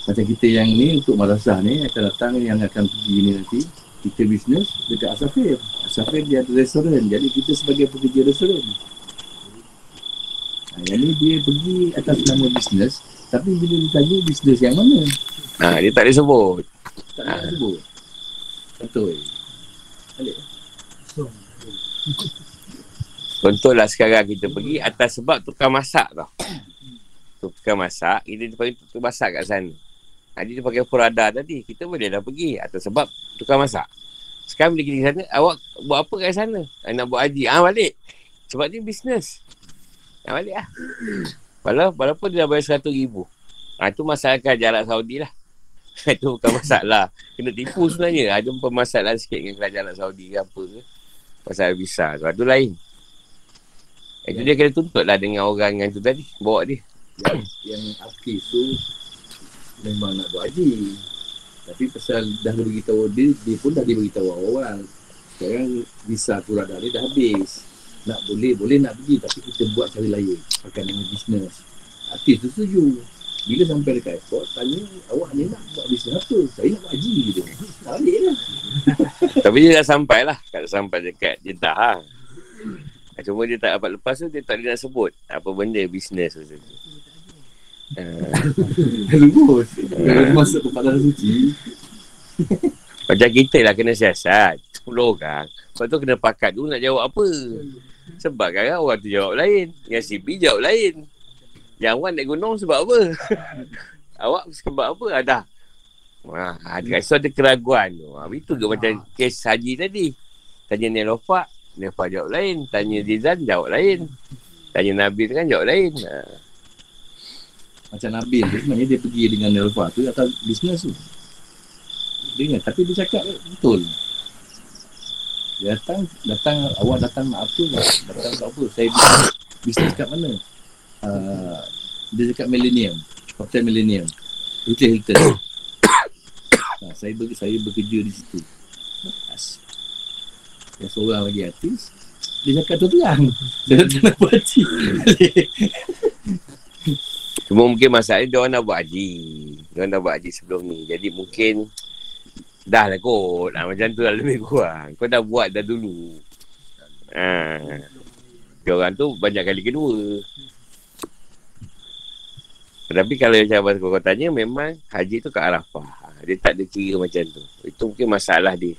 F: Macam kita yang ni untuk madrasah ni akan datang yang akan pergi ni nanti kita bisnes dekat Asafir. Asafir dia ada restoran. Jadi kita sebagai pekerja restoran. Ha, yang ni dia pergi atas nama bisnes. Tapi bila ditanya bisnes yang mana?
B: Ha, dia tak boleh sebut.
F: Tak nak sebut. Betul. Balik.
B: Contohlah sekarang kita pergi atas sebab tukar masak tau. Tukar masak, kita panggil tukar masak kat sana. Ha, dia pakai furada tadi. Kita boleh dah pergi atas sebab tukar masak. Sekarang bila kita di sana, awak buat apa kat sana? Ha, nak buat haji. Ah balik. Sebab ni bisnes. Ha, balik lah. Walaupun, walaupun dia dah bayar seratus ribu. Ha, itu masalah Arab Saudi lah. <laughs> itu bukan masalah. Kena tipu sebenarnya. Ada pun masalah sikit dengan kerajaan Saudi ke apa ke. Pasal visa tu. Itu lain. Itu dia kena tuntut lah dengan orang yang tu tadi. Bawa dia.
F: Yang, yang aktif tu memang nak buat haji. Tapi pasal dah beritahu dia, dia pun dah beritahu awal. Sekarang visa kurada dia dah habis. Nak boleh, boleh nak pergi tapi kita buat cara lain. Pakai nama bisnes. Aktif tu setuju. Bila sampai dekat airport, tanya awak ni nak buat bisnes apa? Saya nak buat haji gitu. Balik lah. <laughs>
B: Tapi dia dah sampai lah. Kalau sampai dekat Jeddah lah. Cuma dia tak dapat lepas tu, dia tak boleh nak sebut. Apa benda bisnes tu. Uh, <laughs>
F: Lurus. Kalau masuk tempat dalam suci.
B: macam kita lah kena siasat. 10 orang. Lepas tu kena pakat dulu nak jawab apa. Sebab kadang orang tu jawab lain. Yang CP jawab lain. Yang awak naik gunung sebab apa? <laughs> Awak sebab apa? Ada. Wah, ada so ada keraguan tu. Ha, itu ke macam kes haji tadi. Tanya Nelofak, Nelofak jawab lain. Tanya Dizan, jawab lain. Tanya Nabil kan jawab lain. Ha.
F: Macam Nabil tu sebenarnya dia pergi dengan Nelva tu atas bisnes tu. Dia ingat, tapi dia cakap betul. Dia datang, datang, awak datang nak apa? Datang tak apa? Saya bisnes, bisnes kat mana? Uh, dia cakap Millennium. Hotel Millennium. Hotel Hilton. nah, saya, ber, saya bekerja di situ. Lepas. Yang seorang lagi artis, dia cakap tu terang. Dia datang nak buat haji.
B: Cuma mungkin masalahnya dia orang nak buat haji. Dia orang dah buat haji sebelum ni. Jadi mungkin dah lah kot. Ha, macam tu lah lebih kurang. Kau dah buat dah dulu. Ha. Dia orang tu banyak kali kedua. Tapi kalau macam abang kau tanya, memang haji tu kat Arafah. Dia tak ada kira macam tu. Itu mungkin masalah dia.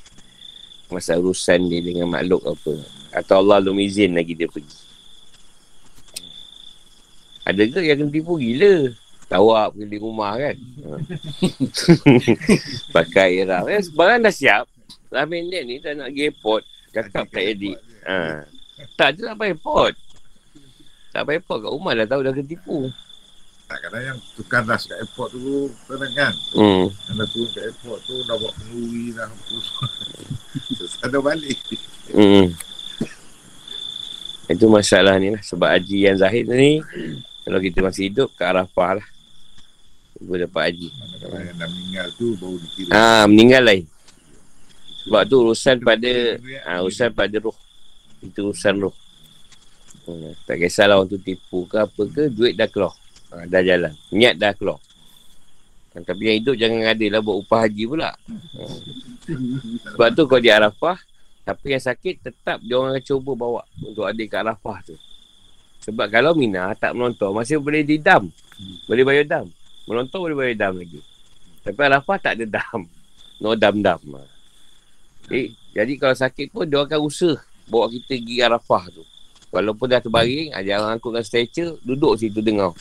B: Masalah urusan dia dengan makhluk apa. Atau Allah belum izin lagi dia pergi. Ada ke yang tipu gila? Tawak pergi di rumah kan? Ha. <laughs> Pakai ihram. Eh, barang dah siap. Dah minit ni tak nak pergi airport. Cakap tak edit. Ha. Tak je nak pergi airport. Tak pergi airport kat rumah dah tahu dah kena tipu.
G: Tak kadang yang tukar dah kat airport tu kadang kan.
B: Hmm.
G: Yang dah turun kat airport tu dah buat kenduri dah. <laughs> Terus balik.
B: Hmm. Itu masalah ni lah. Sebab haji yang zahid ni, kalau kita masih hidup, ke Arafah lah. Gue dapat haji.
G: Kadang-kadang yang dah meninggal tu baru dikira.
B: Ah, meninggal lain. Sebab tu urusan pada ha, urusan pada roh. Itu urusan roh. Hmm, tak kisahlah orang tu tipu ke apa ke, duit dah keluar. Ha, dah jalan. Niat dah keluar. Ha, tapi yang hidup jangan ada lah buat upah haji pula. Ha. Sebab tu kalau di Arafah, tapi yang sakit tetap dia orang akan cuba bawa untuk ada kat Arafah tu. Sebab kalau Mina tak menonton, masih boleh didam. Boleh bayar dam. Menonton boleh bayar dam lagi. Tapi Arafah tak ada dam. No dam-dam. Ha. Eh, jadi kalau sakit pun dia akan usaha bawa kita pergi Arafah tu. Walaupun dah terbaring, ada orang angkut dengan stretcher, duduk situ dengar.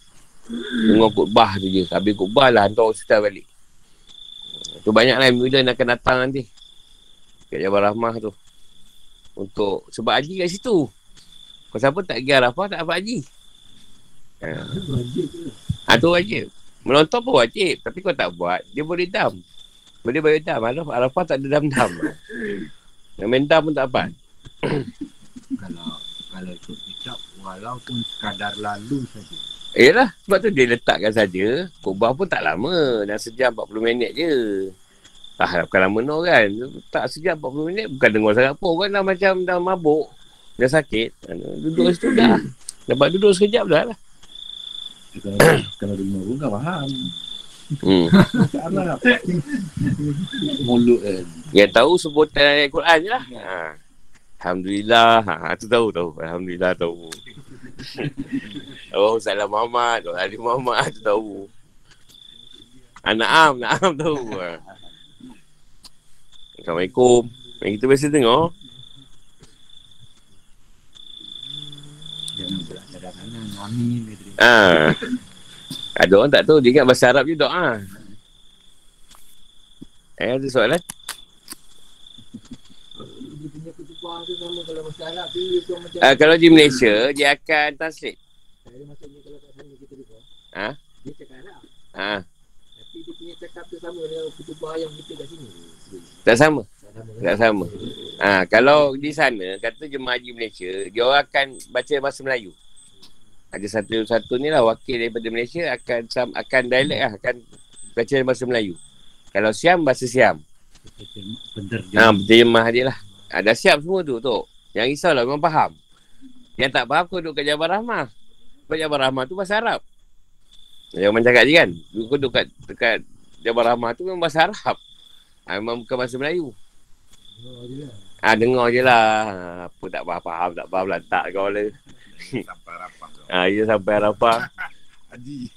B: Dengar khutbah tu je. Habis khutbah lah, hantar hospital balik. Tu banyak lah yang akan datang nanti. Kat Jabal Rahmah tu. Untuk, sebab haji kat situ. Kalau siapa tak pergi Arafah, tak dapat haji. Ha. ha tu wajib. Menonton pun wajib. Tapi kau tak buat, dia boleh dam. Boleh bayar dam. Arafah, Arafah tak ada dam-dam. Yang main dam pun tak dapat. <coughs>
H: kalau kalau ikut kicap walaupun sekadar lalu saja.
B: Yelah, sebab tu dia letakkan saja. Kubah pun tak lama. Dan sejam 40 minit je. Tak bukan lama no kan. Tak sejam 40 minit. Bukan dengar sangat pun. Kan dah macam dah mabuk. Dah sakit. Duduk situ dah. Dapat duduk sekejap dah lah.
F: Kalau, kalau dengar pun kan faham.
B: Hmm.
F: Arab. Mulut kan.
B: Yang tahu sebutan ayat Quran je lah. Ha. Alhamdulillah. Ha, tu tahu tahu. Alhamdulillah tahu. oh, salam Muhammad. Oh, Ali Muhammad. Tu tahu. Ah, naam, naam tahu. Ha. Assalamualaikum. Yang kita biasa tengok.
H: Amin. gitu.
B: Ha. Ada orang tak tahu. Dia ingat bahasa Arab je doa. Eh, ada soalan? Uh, kalau di Malaysia, dia akan translate. Ha? Ha. Tak sama.
H: Tak sama.
B: Ha, kalau di sana, kata jemaah haji Malaysia, dia orang akan baca bahasa Melayu. Ada satu-satu ni lah wakil daripada Malaysia akan sam, akan dialek lah, akan baca bahasa Melayu. Kalau Siam, bahasa Siam.
H: Penterjemah.
B: Ha, berjemah dia lah. Ha, dah siap semua tu, tu. Yang risaulah, memang faham. Yang tak faham, kau duduk kat Jabal Rahmah. Sebab Jabal Rahmah tu bahasa Arab. Yang orang cakap je kan. Kau duduk kat, dekat Jabal Rahmah tu memang bahasa Arab. Ha, memang bukan bahasa Melayu. Ah ha, dengar je lah. Apa tak faham, faham tak faham lah. Tak kau lah.
G: Sampai tu.
B: Ha, dia sampai Arafah. <laughs>
G: Haji.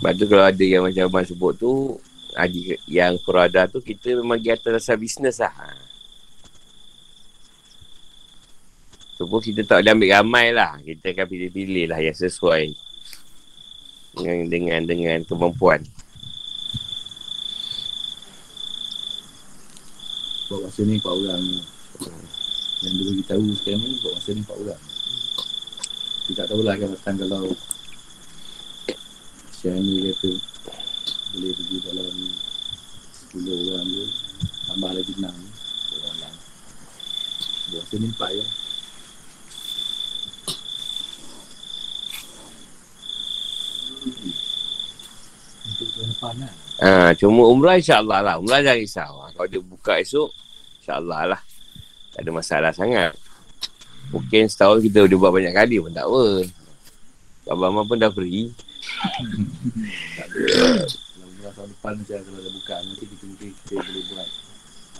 B: Lepas tu kalau ada yang macam Abang sebut tu, haji yang Furada tu, kita memang pergi atas dasar bisnes lah. Tu pun kita tak boleh ambil ramai lah. Kita akan pilih-pilih lah yang sesuai dengan dengan dengan kemampuan.
F: Buat masa ni empat orang ni. Yang dia bagi tahu sekarang ni buat masa ni empat orang. Kita tak tahulah kan datang kalau Syah ni kata boleh pergi dalam 10 orang tu tambah lagi 6 orang lah. Buat masa ni empat je.
H: Tahun depan lah.
B: Ha, cuma umrah insyaAllah lah. Umrah jangan risau. Ha, kalau dia buka esok, insyaAllah lah. Tak ada masalah sangat. Mungkin setahun kita boleh buat banyak kali pun tak apa. Abang-abang pun dah free.
F: Kalau umrah tahun depan macam kalau dah buka nanti kita mungkin kita boleh buat.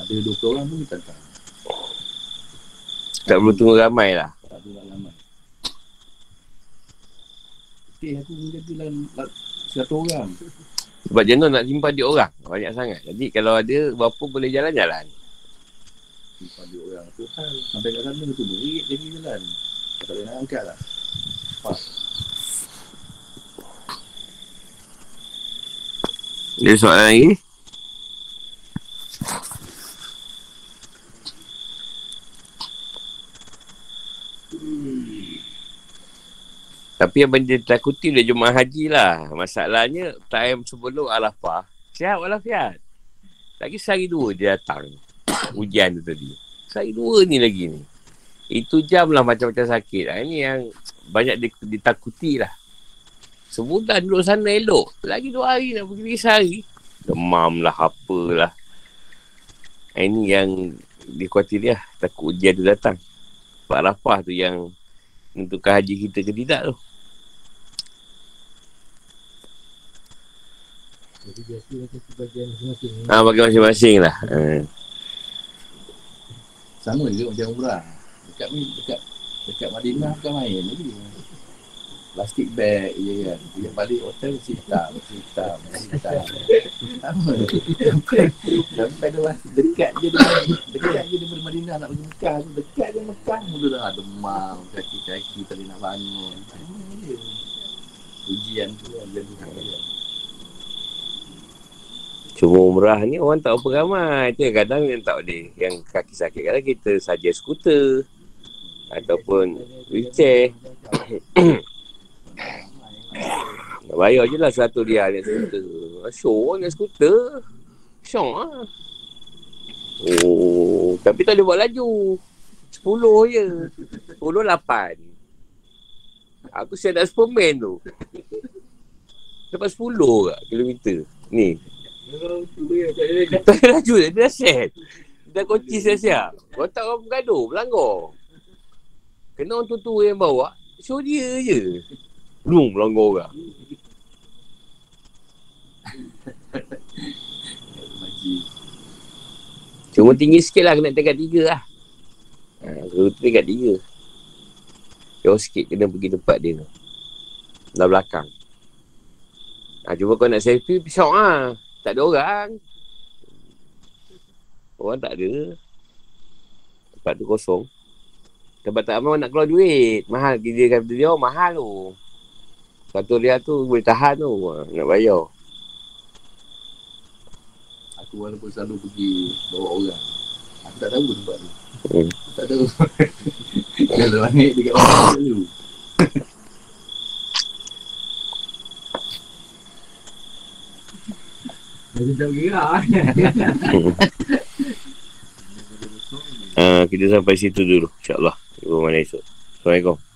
F: Ada 20 orang pun kita tak.
B: Tak perlu tunggu ramai lah.
F: Tak nak lama. Okay, aku menjadi dalam 100 orang.
B: Sebab jenuh nak simpan duit orang. Banyak sangat. Jadi kalau ada berapa boleh jalan-jalan.
F: Simpan duit orang tu hal. Sampai kat sana tu berit jadi jalan. Tak boleh nak angkat lah.
B: Ada soalan lagi? Tapi yang benda takuti dia jemaah haji lah. Masalahnya, time sebelum Arafah, sihat walafiat. Lagi sehari dua dia datang. <coughs> Hujan tu tadi. Sehari dua ni lagi ni. Itu jam lah macam-macam sakit. Ha, ini yang banyak di- ditakuti lah. Sebulan duduk sana elok. Lagi dua hari nak pergi lagi sehari. Demam lah, apalah. Ini yang dikhuatir dia. Takut ujian tu datang. Pak Rafah tu yang menentukan haji kita ke tidak tu.
F: Jadi biasa macam sebagian masing-masing.
B: Ha, bagi masing-masing lah. Ha.
F: Sama juga macam umrah. Dekat ni, dekat dekat Madinah bukan main lagi. Plastik bag je kan. Dia balik hotel mesti hitam, mesti hitam, mesti hitam. Sama. Sampai, dia masih dekat je dengan, dekat je daripada Madinah nak pergi Mekah tu. Dekat je Mekah mula dah demam, kaki-kaki tak boleh nak bangun. Ujian tu kan, jadi kan.
B: Cuma umrah ni orang tak apa ramai. Itu yang kadang yang tak boleh. Yang kaki sakit kadang kita saja skuter. Ataupun wheelchair. Nak <coughs> bayar je lah satu dia naik skuter. Show naik skuter. Syok lah. Oh, tapi tak boleh buat laju. Sepuluh je. Sepuluh lapan. Aku siap nak Superman tu. Dapat sepuluh kat kilometer. Ni. Tak ada laju dia. Dia dah set. Dah kunci siap-siap. Kau tak orang bergaduh. Melanggar. Kena orang tu-tu yang bawa. Show dia je. Belum melanggar orang. Cuma tinggi sikit lah. Kena tingkat tiga lah. Ha, tu tingkat tiga. Jauh sikit kena pergi tempat dia tu. Dah belakang. Ha, cuma kau nak selfie, pisau lah. Tak ada orang. Orang tak ada. Tempat tu kosong. Tempat tak orang nak keluar duit. Mahal. Dia kata dia, mahal tu. Satu dia tu boleh tahan tu. Nak bayar.
F: Aku walaupun selalu pergi bawa orang. Aku tak tahu tempat tu.
B: Hmm.
F: Aku tak tahu. <laughs> Kalau naik dekat orang dulu.
B: Kita sampai situ dulu. InsyaAllah. Ibu mana esok. Assalamualaikum.